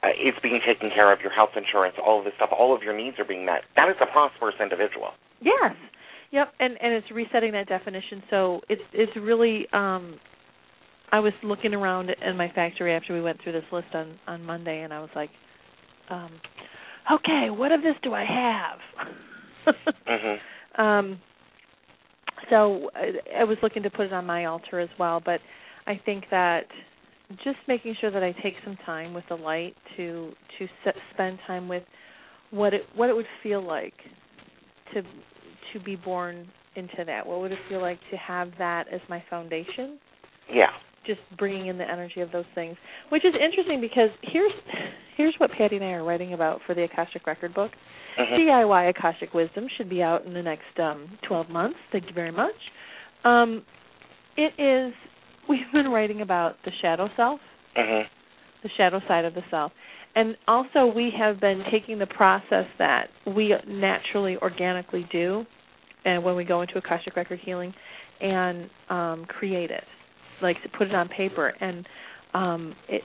uh, is being taken care of, your health insurance, all of this stuff, all of your needs are being met. That is a prosperous individual. Yes. Yep, and and it's resetting that definition. So it's it's really um I was looking around in my factory after we went through this list on on Monday and I was like um okay, what of this do I have? hmm um so I, I was looking to put it on my altar as well, but I think that just making sure that I take some time with the light to to set, spend time with what it what it would feel like to to be born into that. What would it feel like to have that as my foundation? Yeah. Just bringing in the energy of those things, which is interesting because here's here's what Patty and I are writing about for the Akashic Record book. hmm DIY Akashic Wisdom should be out in the next um, 12 months. Thank you very much. Um, it is, we've been writing about the shadow self, hmm the shadow side of the self. And also, we have been taking the process that we naturally, organically do, and when we go into Akashic Record healing, and um, create it, like to put it on paper. And um, it,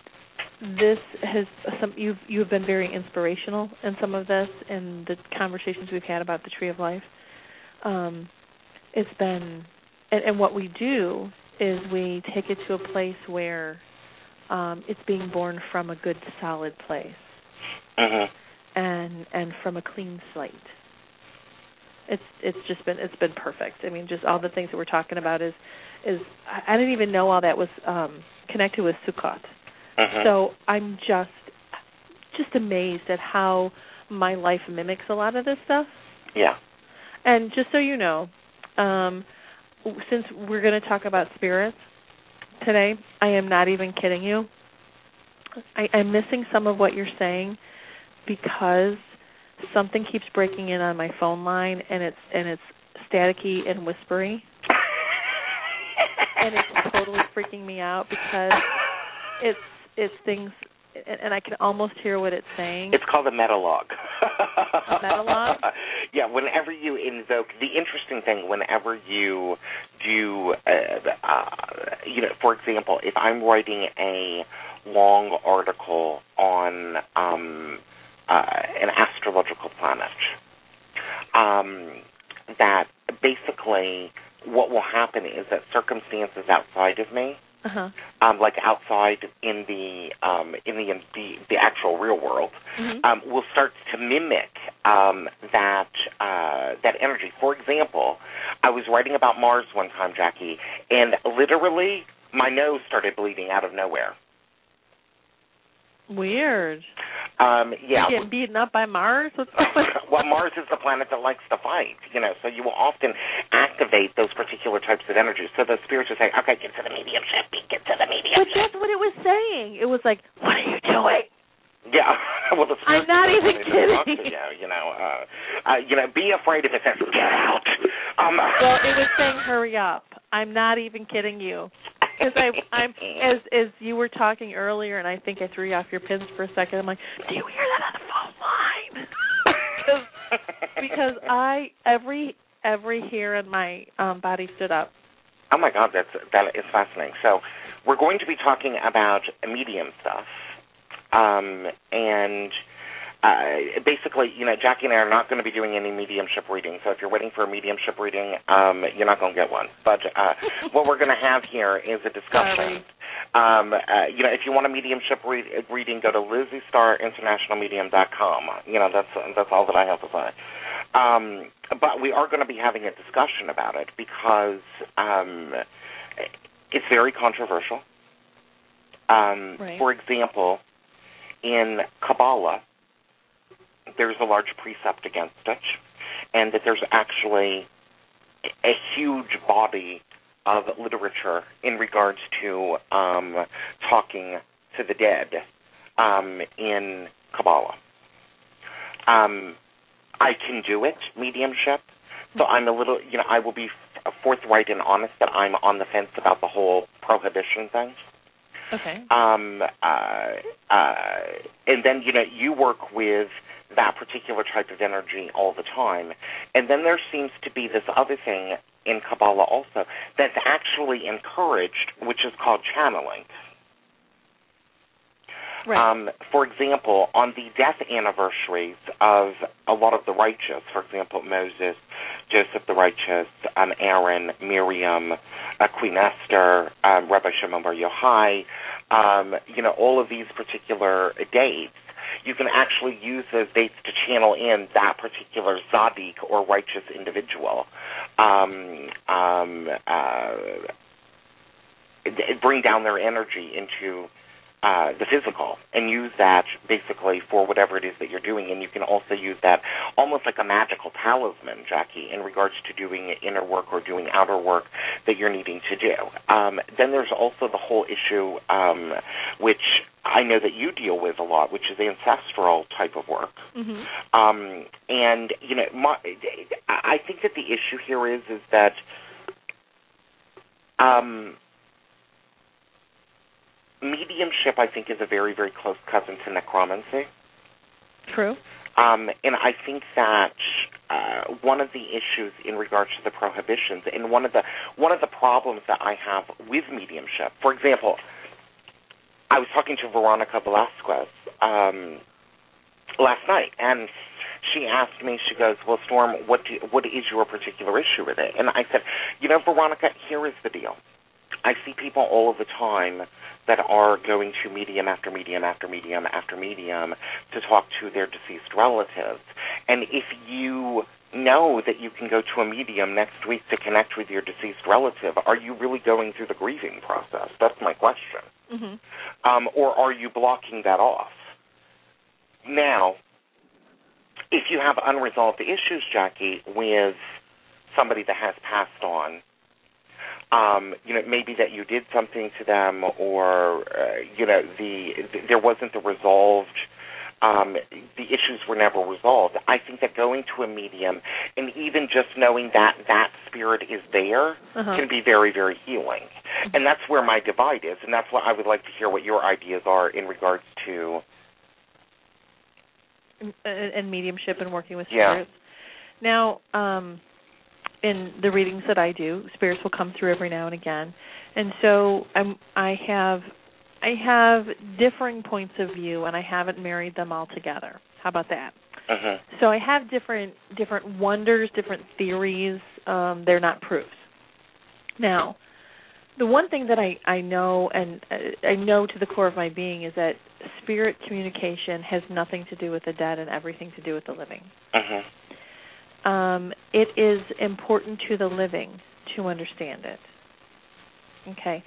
this has some you've you've been very inspirational in some of this, and the conversations we've had about the Tree of Life. Um, it's been, and, and what we do is we take it to a place where um, it's being born from a good, solid place, hmm and and from a clean slate. It's it's just been it's been perfect. I mean, just all the things that we're talking about is is I didn't even know all that was um, connected with Sukkot. hmm So I'm just just amazed at how my life mimics a lot of this stuff. yeah. And just so you know, um, since we're going to talk about spirits today, I am not even kidding you. I, I'm missing some of what you're saying because something keeps breaking in on my phone line, and it's and it's staticky and whispery, and it's totally freaking me out because it's it's things, and, and I can almost hear what it's saying. It's called a metalog. A metalog? yeah, whenever you invoke, the interesting thing, whenever you do, uh, uh, you know, for example, if I'm writing a long article on um, uh, an astrological planet, um, that basically what will happen is that circumstances outside of me Uh huh. um, like outside in the um, in the, the the actual real world, Mhm. um, will start to mimic um, that uh, that energy. For example, I was writing about Mars one time, Jacki, and literally my nose started bleeding out of nowhere. Weird. Um, yeah. You getting beaten up by Mars? Well, Mars is the planet that likes to fight, you know, so you will often activate those particular types of energies. So the spirits will say, okay, get to the mediumship, get to the mediumship. But that's what it was saying. It was like, what are you doing? Yeah, well, the I'm spirits not are even ready to talk to kidding. You, you know, uh, uh, you know, be afraid if it says get out. Um, Well, it was saying hurry up. I'm not even kidding you. Because I, I'm as as you were talking earlier, and I think I threw you off your pins for a second. I'm like, do you hear that on the phone line? because I every every hair in my um body stood up. Oh my God, that's that is fascinating. So, we're going to be talking about medium stuff, um, and uh, basically, you know, Jacki and I are not going to be doing any mediumship reading. So, if you're waiting for a mediumship reading, um, you're not going to get one. But uh, what we're going to have here is a discussion. Um, uh, you know, if you want a mediumship read- reading, go to LizzieStarInternationalMedium.com. You know, that's that's all that I have to say. Um, but we are going to be having a discussion about it because um, it's very controversial. Um, Right. For example, in Kabbalah, there's a large precept against it, and that there's actually a huge body of literature in regards to um, talking to the dead um, in Kabbalah. Um, I can do it, mediumship. So I'm a little, you know, I will be forthright and honest that I'm on the fence about the whole prohibition thing. Okay. Um, uh, uh, and then, you know, you work with that particular type of energy all the time. And then there seems to be this other thing in Kabbalah also that's actually encouraged, which is called channeling. Right. Um, for example, on the death anniversaries of a lot of the righteous, for example, Moses, Joseph the righteous, um, Aaron, Miriam, uh, Queen Esther, um, Rabbi Shimon Bar Yochai, um, you know, all of these particular dates, you can actually use those dates to channel in that particular tzaddik or righteous individual. Um, um, uh, bring down their energy into uh, the physical and use that basically for whatever it is that you're doing. And you can also use that almost like a magical talisman, Jacki, in regards to doing inner work or doing outer work that you're needing to do. Um, then there's also the whole issue, um, which I know that you deal with a lot, which is ancestral type of work. Mhm. Um, and you know, my, I think that the issue here is is that um, mediumship, I think, is a very very close cousin to necromancy. True. Um, and I think that uh, one of the issues in regards to the prohibitions, and one of the one of the problems that I have with mediumship, for example, I was talking to Veronica Velasquez um, last night, and she asked me. She goes, "Well, Storm, what do, what is your particular issue with it?" And I said, "You know, Veronica, here is the deal. I see people all of the time that are going to medium after medium after medium after medium to talk to their deceased relatives. And if you know that you can go to a medium next week to connect with your deceased relative, are you really going through the grieving process? That's my question. Mhm. Um, or are you blocking that off? Now, if you have unresolved issues, Jacki, with somebody that has passed on, um, you know, maybe that you did something to them, or uh, you know, the, the there wasn't the resolved. Um, the issues were never resolved. I think that going to a medium and even just knowing that that spirit is there Uh-huh. can be very, very healing. And that's where my divide is, and that's what I would like to hear what your ideas are in regards to. and, and mediumship and working with Yeah. spirits. Now, um, in the readings that I do, spirits will come through every now and again, and so I'm I have I have differing points of view, and I haven't married them all together. How about that? hmm So I have different different wonders, different theories. Um, they're not proofs. Now, the one thing that I I know and uh, I know to the core of my being is that spirit communication has nothing to do with the dead and everything to do with the living. hmm Um, it is important to the living to understand it. Okay.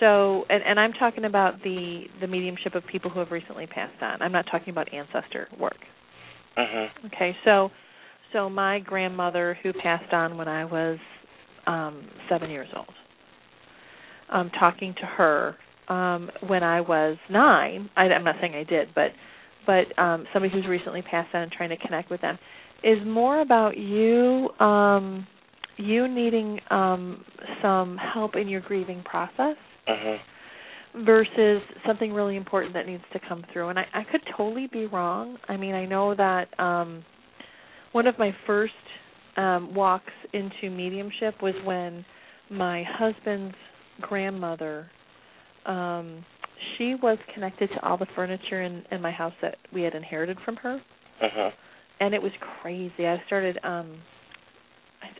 So, and, and I'm talking about the the mediumship of people who have recently passed on. I'm not talking about ancestor work. hmm Okay, so so my grandmother who passed on when I was um seven years old. Um talking to her um when I was nine. I I'm not saying I did, but but um somebody who's recently passed on and trying to connect with them is more about you um you needing um some help in your grieving process Mhm. versus something really important that needs to come through. And I, I could totally be wrong. I mean, I know that um one of my first um walks into mediumship was when my husband's grandmother um she was connected to all the furniture in in my house that we had inherited from her Mhm. And it was crazy. I started um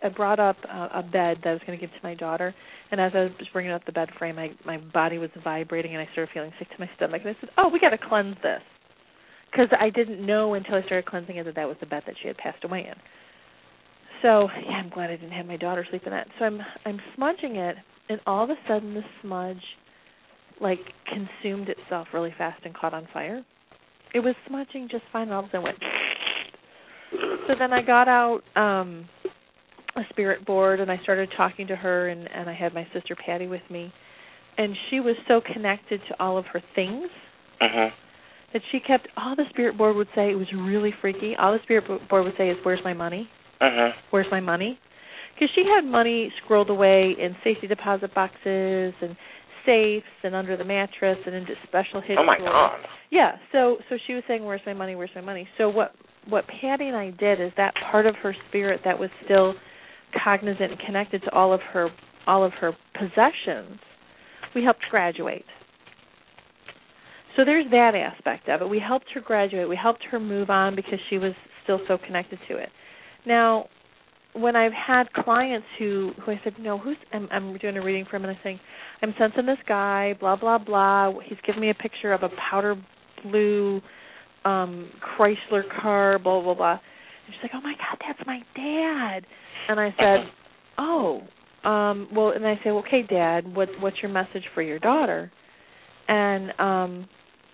I, brought up a, a bed that I was going to give to my daughter, and as I was bringing up the bed frame, my my body was vibrating, and I started feeling sick to my stomach. And I said, "Oh, we got to cleanse this," because I didn't know until I started cleansing it that that was the bed that she had passed away in. So yeah, I'm glad I didn't have my daughter sleep in that. So I'm I'm smudging it, and all of a sudden the smudge like consumed itself really fast and caught on fire. It was smudging just fine, and all of a sudden went. So then I got out um a spirit board and I started talking to her and and I had my sister Patty with me and she was so connected to all of her things Mhm. that she kept all the spirit board would say it was really freaky. All the spirit board would say is where's my money? Mhm. Where's my money? Because she had money scrolled away in safety deposit boxes and safes and under the mattress and into special hidden Oh my drawers. God. Yeah, so so she was saying, "Where's my money? Where's my money?" So what what Patty and I did is that part of her spirit that was still cognizant and connected to all of her all of her possessions, we helped graduate. So there's that aspect of it. We helped her graduate. We helped her move on because she was still so connected to it. Now, when I've had clients who who I said, no, who's I'm, I'm doing a reading for him, and I'm saying, I'm sensing this guy, blah blah blah. He's giving me a picture of a powder blue um Chrysler car, blah blah blah. And she's like, oh my god, that's my dad. And I said, oh, um, well, and I say, well, okay, Dad, what what's your message for your daughter? And um,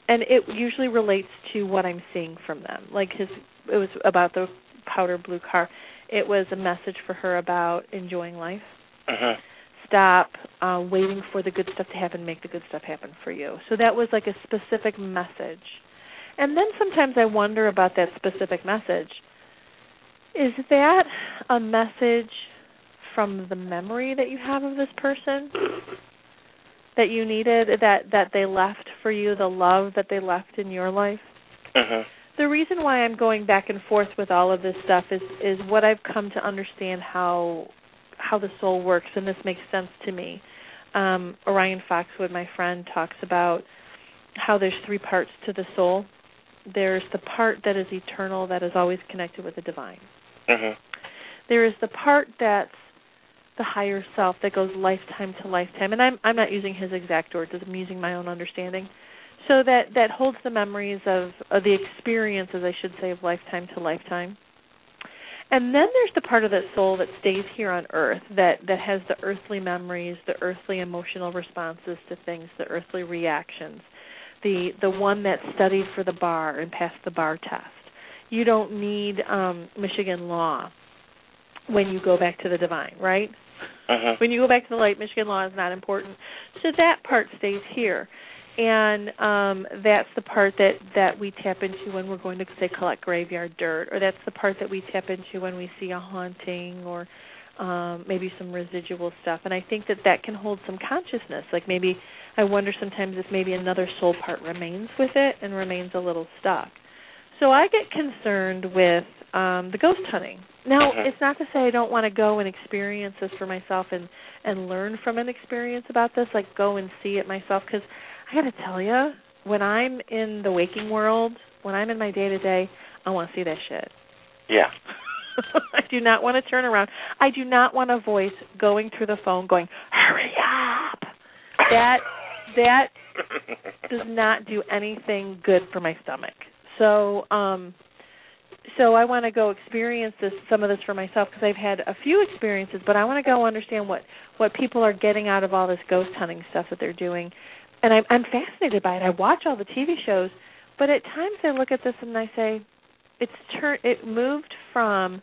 and it usually relates to what I'm seeing from them. Like his, it was about the powder blue car. It was a message for her about enjoying life. Mhm. Stop uh, waiting for the good stuff to happen. Make the good stuff happen for you. So that was like a specific message. And then sometimes I wonder about that specific message. Is that a message from the memory that you have of this person that you needed that that they left for you, the love that they left in your life? Mhm. the reason why I'm going back and forth with all of this stuff is is what I've come to understand how how the soul works, and this makes sense to me. Um, Orion Foxwood, my friend, talks about how there's three parts to the soul. There's the part that is eternal, that is always connected with the divine. Mhm. There is the part that's the higher self that goes lifetime to lifetime, and I'm I'm not using his exact words. I'm using my own understanding. So that that holds the memories of, of the experiences, I should say, of lifetime to lifetime. And then there's the part of that soul that stays here on earth that that has the earthly memories, the earthly emotional responses to things, the earthly reactions. The the one that studied for the bar and passed the bar test. You don't need um Michigan law when you go back to the divine, right? Mhm. When you go back to the light, Michigan law is not important. So that part stays here. And um that's the part that that we tap into when we're going to say collect graveyard dirt or that's the part that we tap into when we see a haunting or um maybe some residual stuff. And I think that that can hold some consciousness. Like maybe I wonder sometimes if maybe another soul part remains with it and remains a little stuck. So I get concerned with um the ghost hunting. Now, Mhm. it's not to say I don't want to go and experience this for myself and and learn from an experience about this, like go and see it myself cuz I got to tell you, when I'm in the waking world, when I'm in my day to day, I want to see that shit. Yeah. I do not want to turn around. I do not want a voice going through the phone going, "Hurry up." That that does not do anything good for my stomach. So, um so I want to go experience this some of this for myself because I've had a few experiences, but I want to go understand what what people are getting out of all this ghost hunting stuff that they're doing. And I'm I'm fascinated by it. I watch all the TV shows, but at times I look at this and I say it's turn it moved from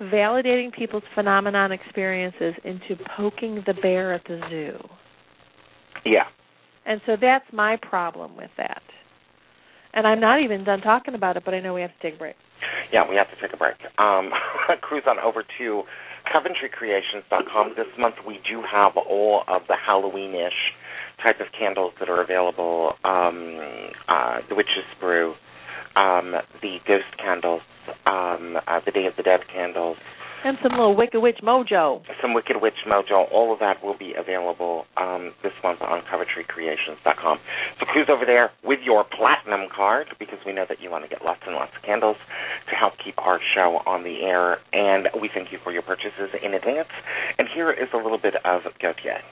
validating people's phenomenon experiences into poking the bear at the zoo. Yeah. And so that's my problem with that. And I'm not even done talking about it, but I know we have to take a break. Yeah, we have to take a break. Um, cruise on over to CoventryCreations.com. This month we do have all of the Halloween-ish type of candles that are available. Um, uh, the Witch's Brew, um, the Ghost candles, um, uh, the Day of the Dead candles, And some little Wicked Witch mojo. some Wicked Witch Mojo. All of that will be available um, this month on CoventryCreations.com. So cruise over there with your platinum card because we know that you want to get lots and lots of candles to help keep our show on the air. And we thank you for your purchases in advance. And here is a little bit of Gotye.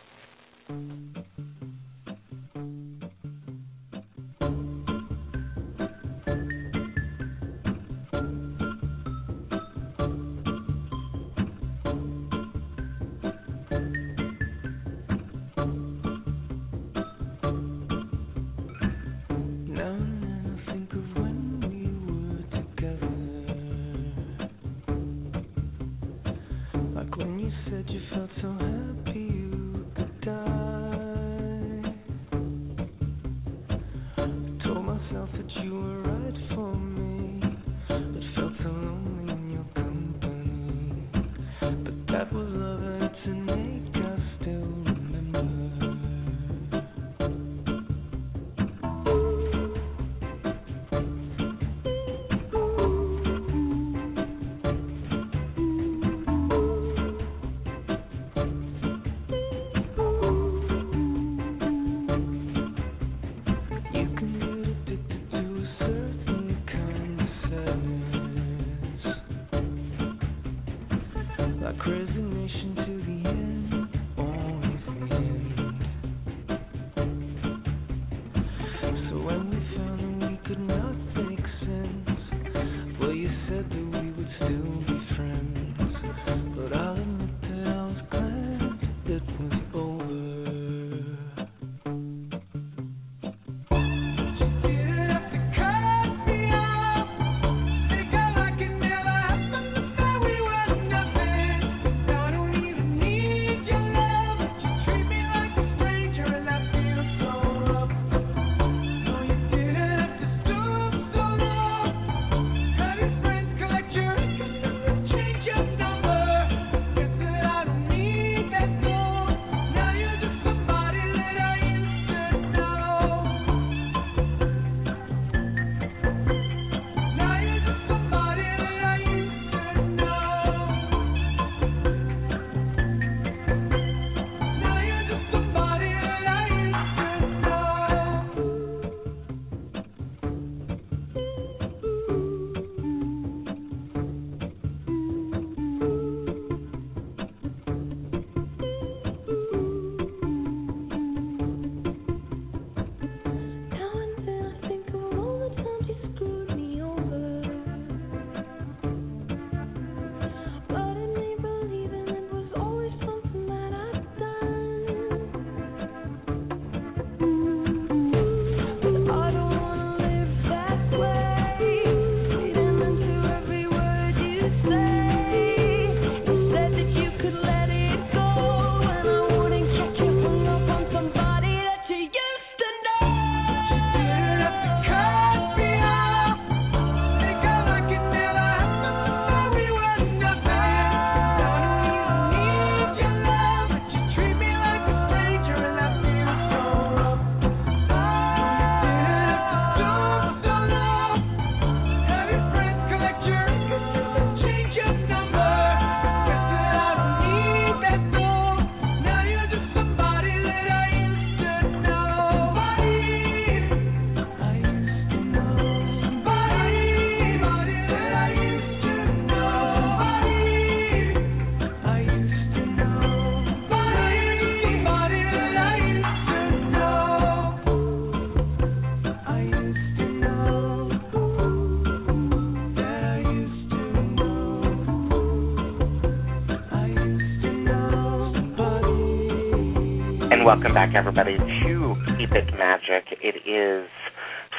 Welcome back, everybody, to Keep It Magic. It is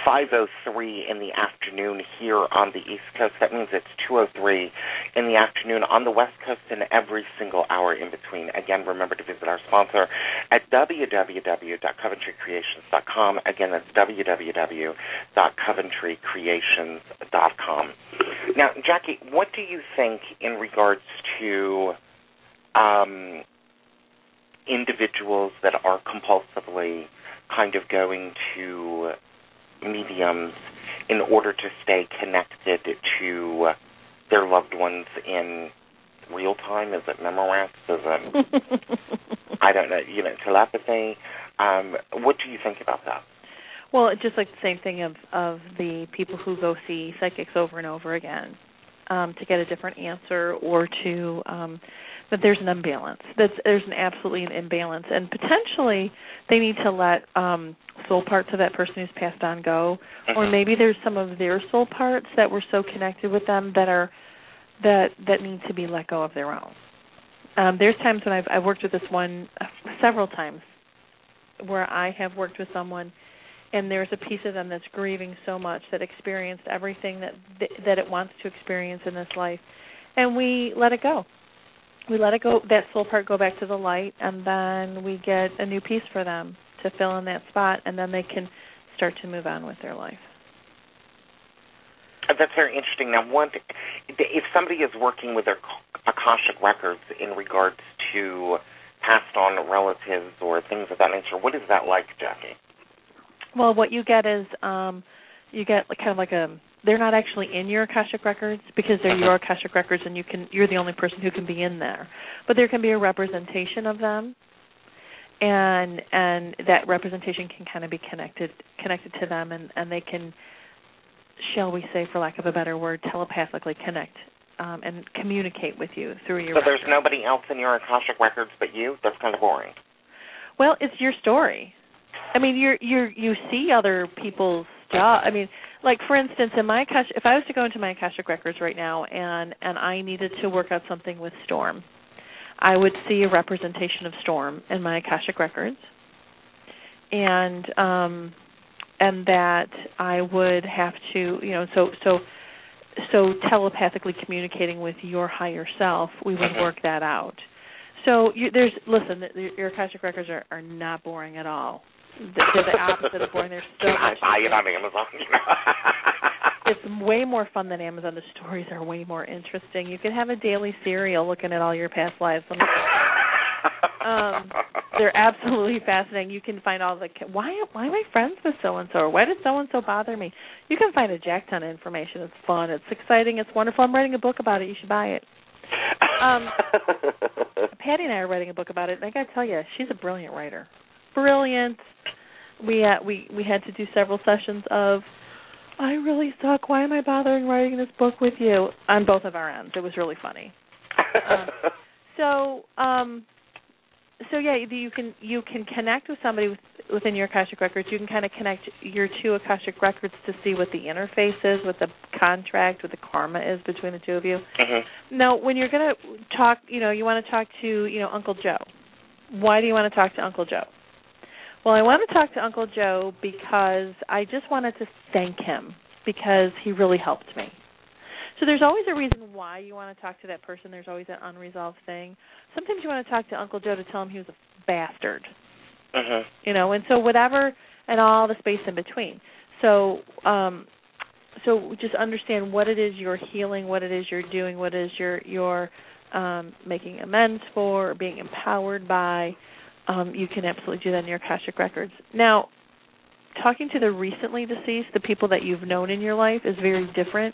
5.03 in the afternoon here on the East Coast. That means it's 2.03 in the afternoon on the West Coast and every single hour in between. Again, remember to visit our sponsor at www.coventrycreations.com. Again, that's www.coventrycreations.com. Now, Jacki, what do you think in regards to um, individuals that are compulsively kind of going to mediums in order to stay connected to their loved ones in real time? Is it Memorex? Is it I don't know, you know, telepathy? Um, what do you think about that? Well, it's just like the same thing of of the people who go see psychics over and over again um, to get a different answer or to um, that there's an imbalance. That's there's an absolutely an imbalance, and potentially they need to let um, soul parts of that person who's passed on go, or Mhm. maybe there's some of their soul parts that were so connected with them that are that that need to be let go of their own. Um, there's times when I've I've worked with this one uh, several times where I have worked with someone and there's a piece of them that's grieving so much that experienced everything that that it wants to experience in this life and we let it go we let it go that soul part go back to the light and then we get a new piece for them to fill in that spot and then they can start to move on with their life Uh, That's very interesting. Now, one, if somebody is working with their akashic records in regards to passed on relatives or things of that nature, what is that like, Jacki? well what you get is um you get like kind of like a they're not actually in your akashic records because they're your akashic records and you can you're the only person who can be in there but there can be a representation of them and and that representation can kind of be connected connected to them and and they can shall we say for lack of a better word telepathically connect um and communicate with you through your So there's nobody else in your akashic records but you? That's kind of boring. Well, it's your story. I mean, you're you're you see other people's job. I mean, like for instance, in my Akash, if I was to go into my Akashic records right now and and I needed to work out something with Storm, I would see a representation of Storm in my Akashic records, and um, and that I would have to, you know, so so so telepathically communicating with your higher self, we would work that out. So you, there's listen, your Akashic records are, are not boring at all. They're the opposite of boring. There's so Can I much. buy it on Amazon? You know? It's way more fun than Amazon. The stories are way more interesting. You can have a daily serial looking at all your past lives. Um, They're absolutely fascinating. You can find all the why why am I friends with so and so or why did so and so bother me? You can find a jack ton of information. It's fun. It's exciting. It's wonderful. I'm writing a book about it. You should buy it. Um, Patty and I are writing a book about it, and I got to tell you, she's a brilliant writer. Brilliant. We uh, we we had to do several sessions of I really suck. Why am I bothering writing this book with you? On both of our ends. It was really funny. um, So, um so yeah, you- can you can connect with somebody with, within your Akashic records. You can kind of connect your two Akashic records to see what the interface is, what the contract, what the karma is between the two of you. Mhm. Now, when you're going to talk, you know, you want to talk to, you know, Uncle Joe. Why do you want to talk to Uncle Joe? Well, I want to talk to Uncle Joe because I just wanted to thank him because he really helped me. So there's always a reason why you want to talk to that person. There's always an unresolved thing. Sometimes you want to talk to Uncle Joe to tell him he was a bastard Mhm. you know and so whatever and all the space in between so um so just understand what it is you're healing what it is you're doing what it is you're you're um making amends for or being empowered by um you can absolutely do that in your akashic records now talking to the recently deceased the people that you've known in your life is very different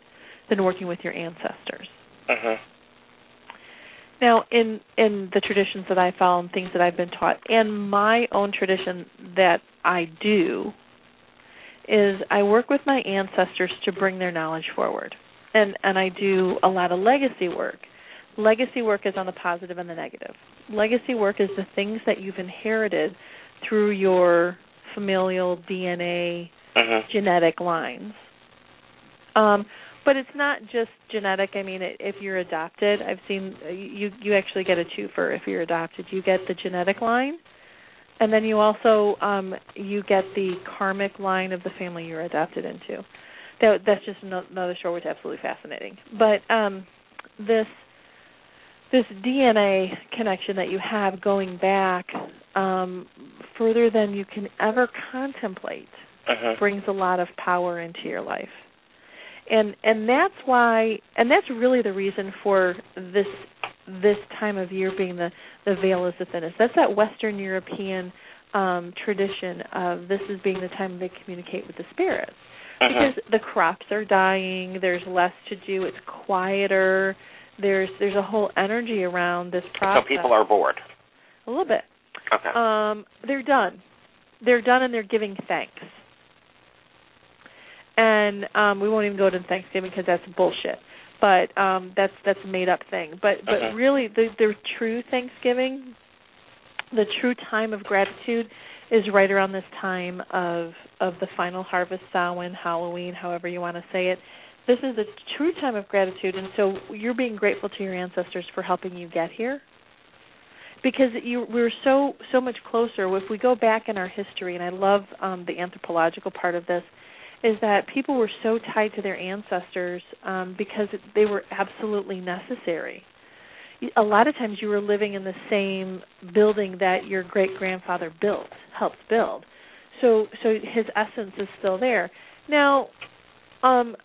than working with your ancestors Mhm. now, in in the traditions that I follow and things that I've been taught, and my own tradition that I do, is I work with my ancestors to bring their knowledge forward, and and I do a lot of legacy work. Legacy work is on the positive and the negative. Legacy work is the things that you've inherited through your familial DNA Mhm. genetic lines. Um, but it's not just genetic. I mean, it, if you're adopted, I've seen you you actually get a twofer if you're adopted. You get the genetic line, and then you also um, you get the karmic line of the family you're adopted into. That that's just another story which is absolutely fascinating. But um, this this DNA connection that you have going back um, further than you can ever contemplate Mhm. brings a lot of power into your life and and that's why and that's really the reason for this this time of year being the the veil is the thinnest. That's that Western European um tradition of this is being the time they communicate with the spirits Mhm. because the crops are dying there's less to do it's quieter there's there's a whole energy around this process. so people are bored. a little bit Okay. um they're done they're done and they're giving thanks and um we won't even go to thanksgiving because that's bullshit but um that's that's a made up thing but but Mhm. really the the true thanksgiving the true time of gratitude is right around this time of of the final harvest Samhain, Halloween, however you want to say it. This is a true time of gratitude and so you're being grateful to your ancestors for helping you get here. Because you we're so so much closer. If we go back in our history and I love um the anthropological part of this is that people were so tied to their ancestors um because they were absolutely necessary. A lot of times you were living in the same building that your great grandfather built helped build. So so his essence is still there. Now um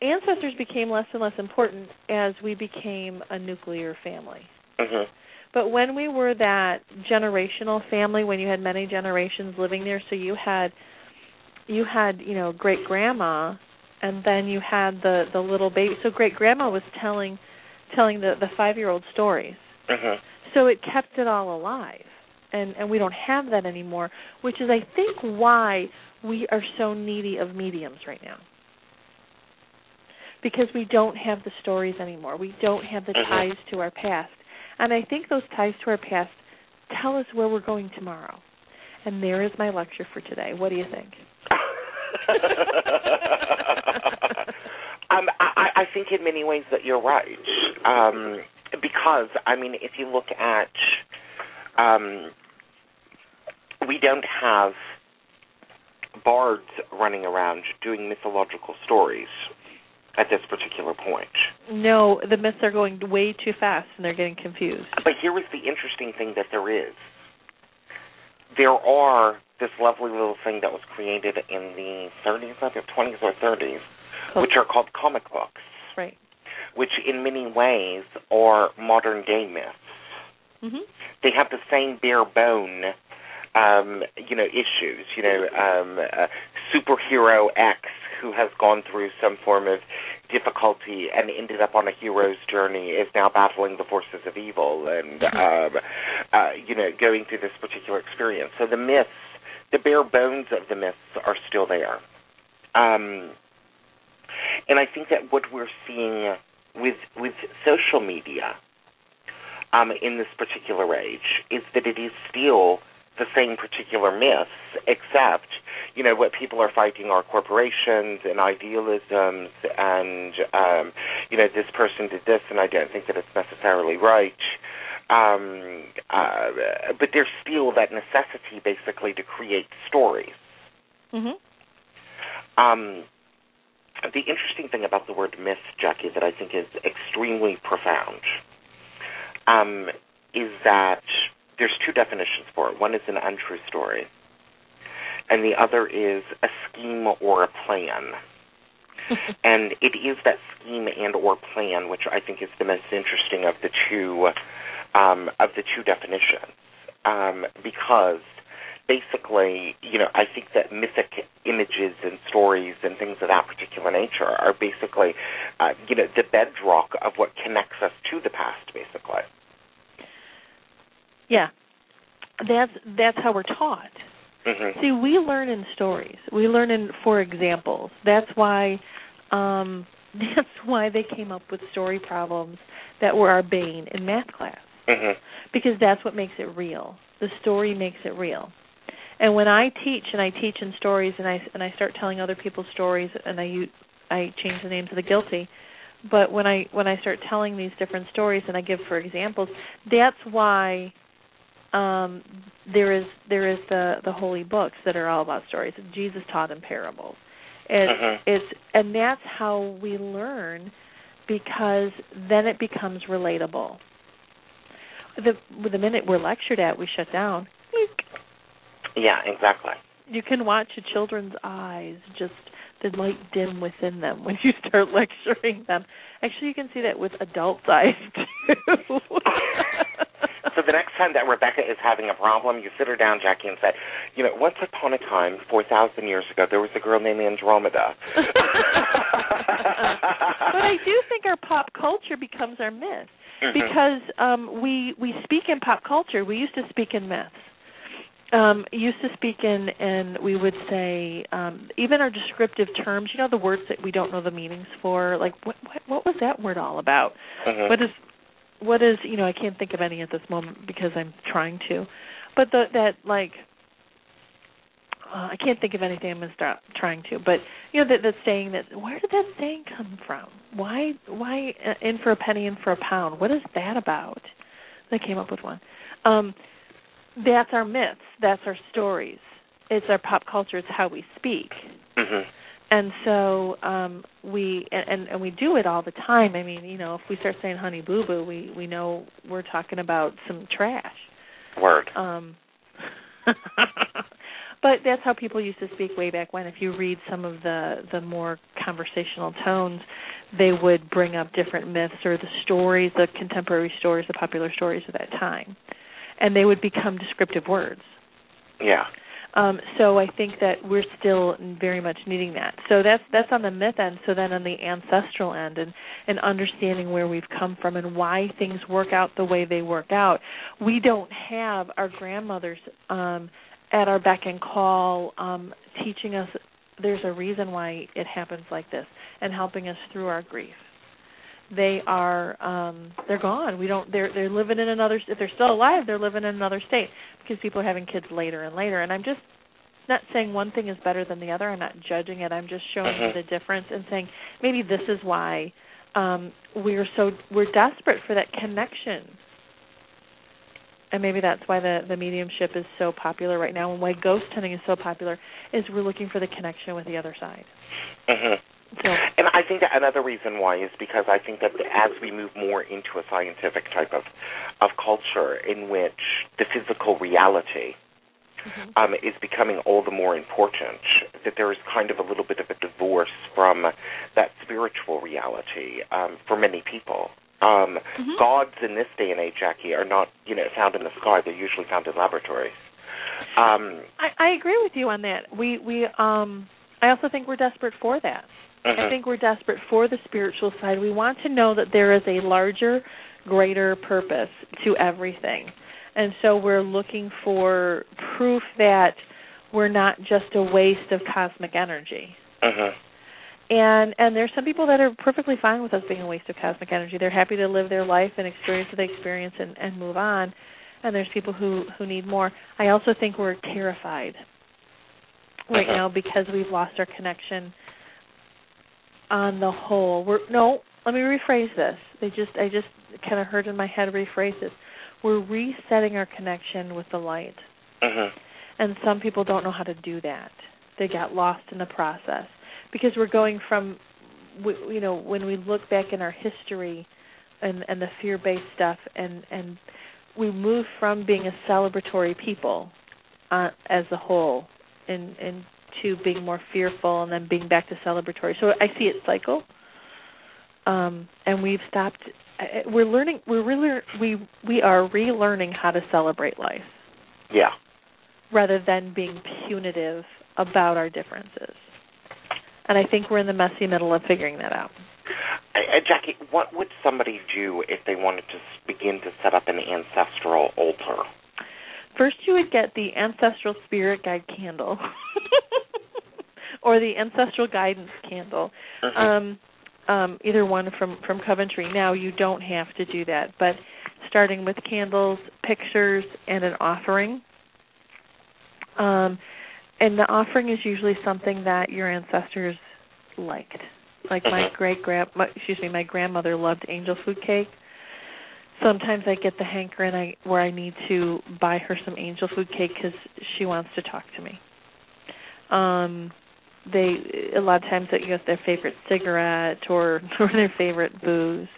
ancestors became less and less important as we became a nuclear family Mhm. but when we were that generational family when you had many generations living there so you had you had you know great grandma and then you had the the little baby so great grandma was telling telling the the 5 year old stories Mhm. so it kept it all alive and and we don't have that anymore which is i think why we are so needy of mediums right now because we don't have the stories anymore. We don't have the Mhm. ties to our past. And i think those ties to our past tell us where we're going tomorrow. And there is my lecture for today. What do you think? Um, I, I think in many ways that you're right. Um, because I mean, if you look at, um, we don't have bards running around doing mythological stories at this particular point. no the myths are going way too fast and they're getting confused But here is the interesting thing that there is. There are this lovely little thing that was created in the 30s, I think 20s or 30s, which are called comic books, right which in many ways are modern day myths. mhm They have the same bare bone, um, you know, issues. You know, um, uh, superhero X who has gone through some form of difficulty and ended up on a hero's journey is now battling the forces of evil and um, uh, you know going through this particular experience. So the myths, the bare bones of the myths, are still there. Um, and I think that what we're seeing with with social media um, in this particular age is that it is still the same particular myths, except you know what people are fighting are corporations and idealisms, and um, you know this person did this, and I don't think that it's necessarily right. Um, uh, but there's still that necessity, basically, to create stories. mhm Um, the interesting thing about the word myth, Jacki, that I think is extremely profound, um, is that there's two definitions for it. One is an untrue story, and the other is a scheme or a plan. and it is that scheme and or plan which I think is the most interesting of the two um, of the two definitions, um, because basically, you know, I think that mythic images and stories and things of that particular nature are basically, uh, you know, the bedrock of what connects us to the past, basically. Yeah that's that's how we're taught hmm See, we learn in stories. We learn in for examples. That's why um that's why they came up with story problems that were our bane in math class. hmm Because that's what makes it real. The story makes it real. And when I teach and I teach in stories and I and I start telling other people's stories and I use, I change the names of the guilty, but when I when I start telling these different stories and I give for examples, that's why um there is there is the the holy books that are all about stories jesus taught in parables it's Mhm. it's and that's how we learn because then it becomes relatable the the minute we're lectured at we shut down Yeah, exactly. you can watch a children's eyes just the light dim within them when you start lecturing them. Actually, you can see that with adults' eyes too. So the next time that Rebecca is having a problem, you sit her down, Jacki, and say, you know, once upon a time, 4,000 years ago, there was a girl named Andromeda. but I do think our pop culture becomes our myth Mhm. because um we we speak in pop culture. We used to speak in myths. Um used to speak in and we would say um even our descriptive terms, you know the words that we don't know the meanings for, like what what, what was that word all about? Mhm. What is what is, you know, I can't think of any at this moment because I'm trying to. But the that like uh, I can't think of anything I'm gonna start trying to, but you know that that saying that where did that saying come from? Why why uh, in for a penny in for a pound? What is that about? I came up with one. Um, that's our myths. That's our stories. It's our pop culture. It's how we speak. Mhm. And so um we and and we do it all the time. I mean, you know, if we start saying honey boo boo, we we know we're talking about some trash. Word. Um but that's how people used to speak way back when. If you read some of the the more conversational tones, they would bring up different myths or the stories, the contemporary stories, the popular stories of that time. And they would become descriptive words. Yeah. Um, so I think that we're still very much needing that. So that's that's on the myth end. So then on the ancestral end, and and understanding where we've come from and why things work out the way they work out. We don't have our grandmothers um, at our beck and call, um, teaching us there's a reason why it happens like this, and helping us through our grief. They are um they're gone. We don't they're they're living in another if they're still alive, they're living in another state because people are having kids later and later and I'm just not saying one thing is better than the other. I'm not judging it. I'm just showing Mhm. you the difference and saying maybe this is why um we're so we're desperate for that connection. And maybe that's why the the mediumship is so popular right now and why ghost hunting is so popular is we're looking for the connection with the other side. Mhm. So And I think that another reason why is because I think that as we move more into a scientific type of of culture in which the physical reality mhm. um, is becoming all the more important, that there is kind of a little bit of a divorce from that spiritual reality um, for many people. Um, Mhm. Gods in this day and age, Jacki, are not you know found in the sky. They're usually found in laboratories. Um, I, I agree with you on that. We we um I also think we're desperate for that. I mhm. think we're desperate for the spiritual side. We want to know that there is a larger, greater purpose to everything. And so we're looking for proof that we're not just a waste of cosmic energy. Mhm. And and there's some people that are perfectly fine with us being a waste of cosmic energy. They're happy to live their life and experience what they experience and, and move on. And there's people who who need more. I also think we're terrified right Uh-huh. now because we've lost our connection on the whole. We're no, let me rephrase this. They just I just kind of heard in my head rephrase this. We're resetting our connection with the light. Mhm. And some people don't know how to do that. They got lost in the process because we're going from you know when we look back in our history and and the fear-based stuff and and we move from being a celebratory people uh, as a whole and and to being more fearful and then being back to celebratory. So I see it cycle. Um and we've stopped we're learning we're really we we are relearning how to celebrate life Yeah. rather than being punitive about our differences. And I think we're in the messy middle of figuring that out. Uh, Jacki, what would somebody do if they wanted to begin to set up an ancestral altar? First, you would get the ancestral spirit guide candle, or the ancestral guidance candle. Mhm. Um, um, either one from from Coventry. Now, you don't have to do that, but starting with candles, pictures, and an offering. Um, and the offering is usually something that your ancestors liked. Like my Mhm. great grand, excuse me, my grandmother loved angel food cake. Sometimes I get the hankering I where I need to buy her some angel food cake because she wants to talk to me. Um, they a lot of times they get their favorite cigarette or or their favorite booze.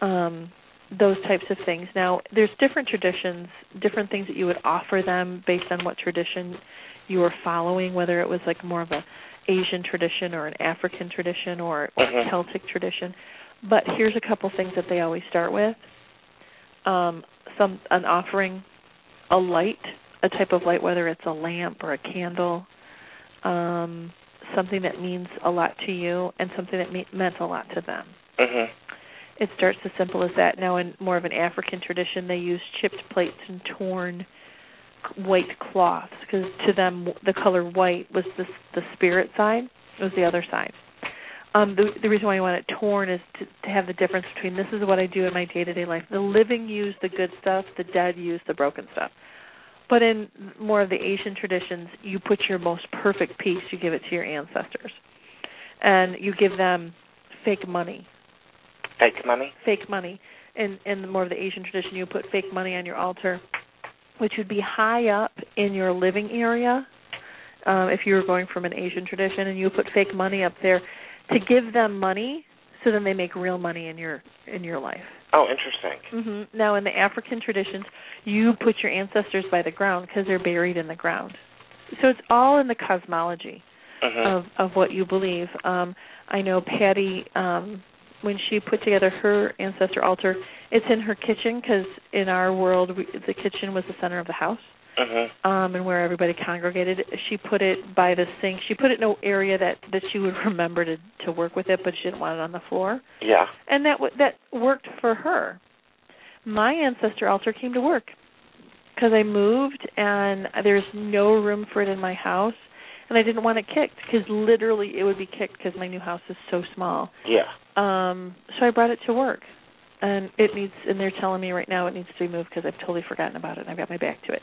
Um, those types of things. Now, there's different traditions, different things that you would offer them based on what tradition you were following, whether it was like more of a Asian tradition or an African tradition or, or Mhm. Celtic tradition. But here's a couple things that they always start with. Um, some an offering, a light, a type of light, whether it's a lamp or a candle, um, something that means a lot to you, and something that me- meant a lot to them. Mhm. It starts as simple as that. Now, in more of an African tradition, they use chipped plates and torn white cloths because to them the color white was the the spirit side. It was the other side. Um, the the reason why I want it torn is to, to have the difference between this is what I do in my day to day life. The living use the good stuff, the dead use the broken stuff. But in more of the Asian traditions, you put your most perfect piece, you give it to your ancestors, and you give them fake money Fake money. fake money. In in more of the Asian tradition, you put fake money on your altar, which would be high up in your living area. Um, if you were going from an Asian tradition, and you put fake money up there to give them money, so then they make real money in your in your life. Oh, interesting. hmm Now, in the African traditions, you put your ancestors by the ground because they're buried in the ground. So it's all in the cosmology Mhm. of of what you believe. Um, I know Patty um, when she put together her ancestor altar. It's in her kitchen because in our world, we, the kitchen was the center of the house Mhm. um and where everybody congregated she put it by the sink she put it in an area that that she would remember to to work with it but she didn't want it on the floor Yeah. and that w- that worked for her my ancestor altar came to work because i moved and there's no room for it in my house and i didn't want it kicked because literally it would be kicked because my new house is so small Yeah. um so i brought it to work and it needs and they're telling me right now it needs to be moved because i've totally forgotten about it and i've got my back to it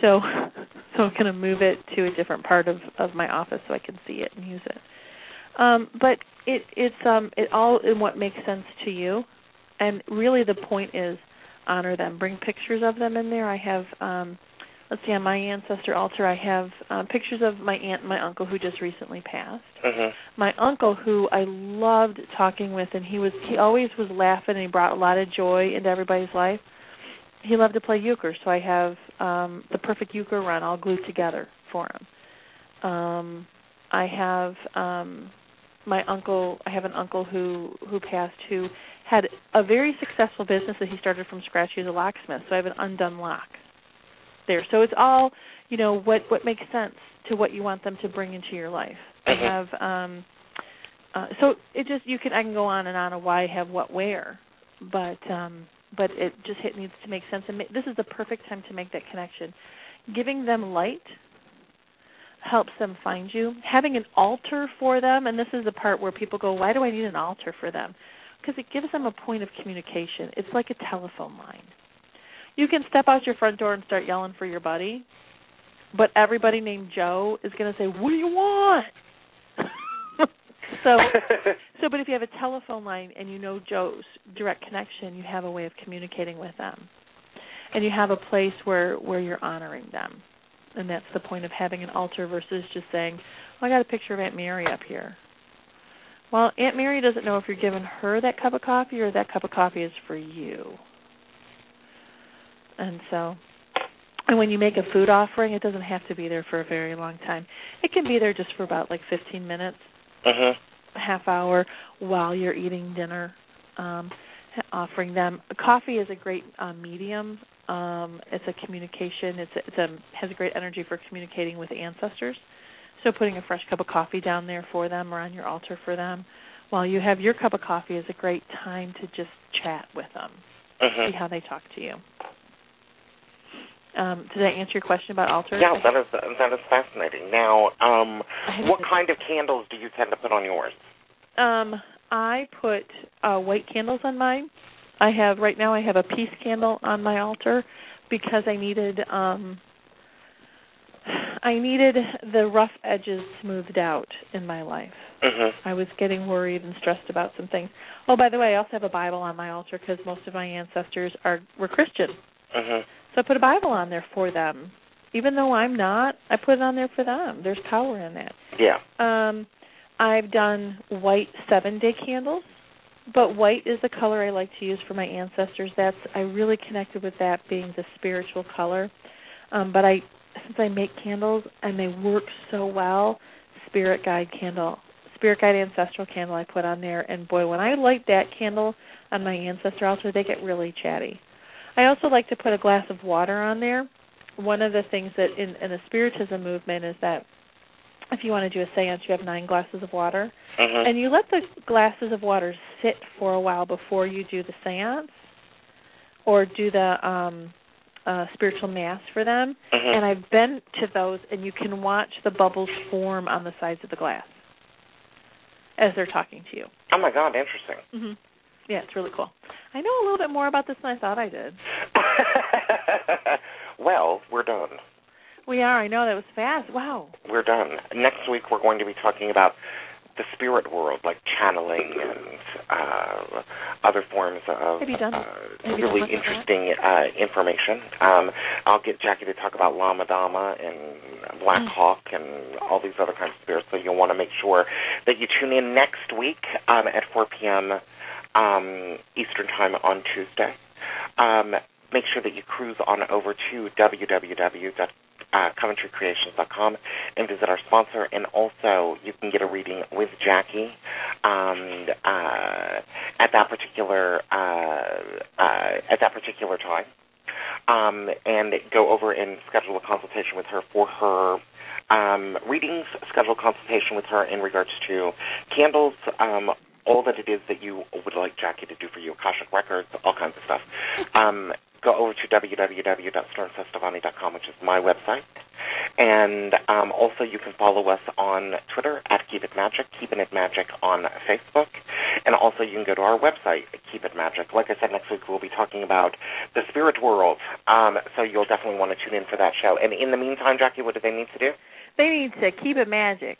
so so i'm going to move it to a different part of of my office so i can see it and use it. Um but it it's um it all in what makes sense to you. And really the point is honor them. Bring pictures of them in there. I have um let's see on my ancestor altar i have um pictures of my aunt and my uncle who just recently passed. Mhm. my uncle who I loved talking with and he was he always was laughing and he brought a lot of joy into everybody's life. He loved to play euchre, so I have um the perfect euchre run all glued together for him. Um I have um my uncle I have an uncle who who passed who had a very successful business that he started from scratch. He was a locksmith, so I have an undone lock there. So it's all, you know, what what makes sense to what you want them to bring into your life. I Mhm. have um uh so it just you can I can go on and on of why I have what where, but um but it just it needs to make sense and this is the perfect time to make that connection. Giving them light helps them find you. Having an altar for them, and this is the part where people go, "Why do I need an altar for them?" Because it gives them a point of communication. It's like a telephone line. You can step out your front door and start yelling for your buddy, but everybody named Joe is going to say, "What do you want?" So so, but if you have a telephone line and you know Joe's direct connection, you have a way of communicating with them, and you have a place where where you're honoring them, and that's the point of having an altar versus just saying, "Well, I got a picture of Aunt Mary up here." Well, Aunt Mary doesn't know if you're giving her that cup of coffee or that cup of coffee is for you. And so, and when you make a food offering, it doesn't have to be there for a very long time. It can be there just for about like 15 minutes Mhm. Half hour while you're eating dinner um offering them. Coffee is a great uh, medium. Um it's a communication it's a, it's a has a great energy for communicating with ancestors. So putting a fresh cup of coffee down there for them or on your altar for them while you have your cup of coffee is a great time to just chat with them. See Mhm. how they talk to you um did i answer your question about altars Yeah, that is that is fascinating. Now, um, what kind of candles do you tend to put on yours? Um, I put uh white candles on mine. I have right now I have a peace candle on my altar because I needed um I needed the rough edges smoothed out in my life. Mhm. I was getting worried and stressed about some things. Oh, by the way, I also have a Bible on my altar because most of my ancestors are were Christian. Mhm. So I put a Bible on there for them. Even though I'm not, I put it on there for them. There's power in that. Yeah. Um, I've done white seven day candles, but white is the color I like to use for my ancestors. That's I really connected with that being the spiritual color. Um, but I since I make candles and they work so well, spirit guide candle, spirit guide ancestral candle I put on there, and boy, when I light that candle on my ancestor altar, they get really chatty. I also like to put a glass of water on there. One of the things that in, in the spiritism movement is that if you want to do a seance, you have nine glasses of water, Mhm. and you let the glasses of water sit for a while before you do the seance or do the um uh spiritual mass for them. Mhm. And I've been to those and you can watch the bubbles form on the sides of the glass as they're talking to you. oh my God, interesting. Mhm. Yeah, it's really cool. I know a little bit more about this than I thought I did. well, we're done. We are. I know that was fast. Wow. We're done. Next week we're going to be talking about the spirit world, like channeling and uh, other forms of Have you done- uh, have you done really much of that? interesting uh, information. Um, I'll get Jacki to talk about Lama Dama and Black Mm. Hawk and all these other kinds of spirits. So you'll want to make sure that you tune in next week um, at 4 p.m. Um, Eastern Time on Tuesday. Um, make sure that you cruise on over to www.coventrycreations.com and visit our sponsor. And also, you can get a reading with Jacki um, uh, at that particular uh, uh, at that particular time, um, and go over and schedule a consultation with her for her um, readings. Schedule a consultation with her in regards to candles. Um, all that it is that you would like Jacki to do for you, Akashic Records, all kinds of stuff. Um, go over to www.stormcestavani.com, which is my website. And um, also, you can follow us on Twitter at Keep It Magic, Keeping It Magic on Facebook. And also, you can go to our website, Keep It Magic. Like I said, next week we'll be talking about the spirit world. Um, so you'll definitely want to tune in for that show. And in the meantime, Jacki, what do they need to do? They need to keep it magic.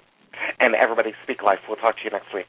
And everybody, speak life. We'll talk to you next week.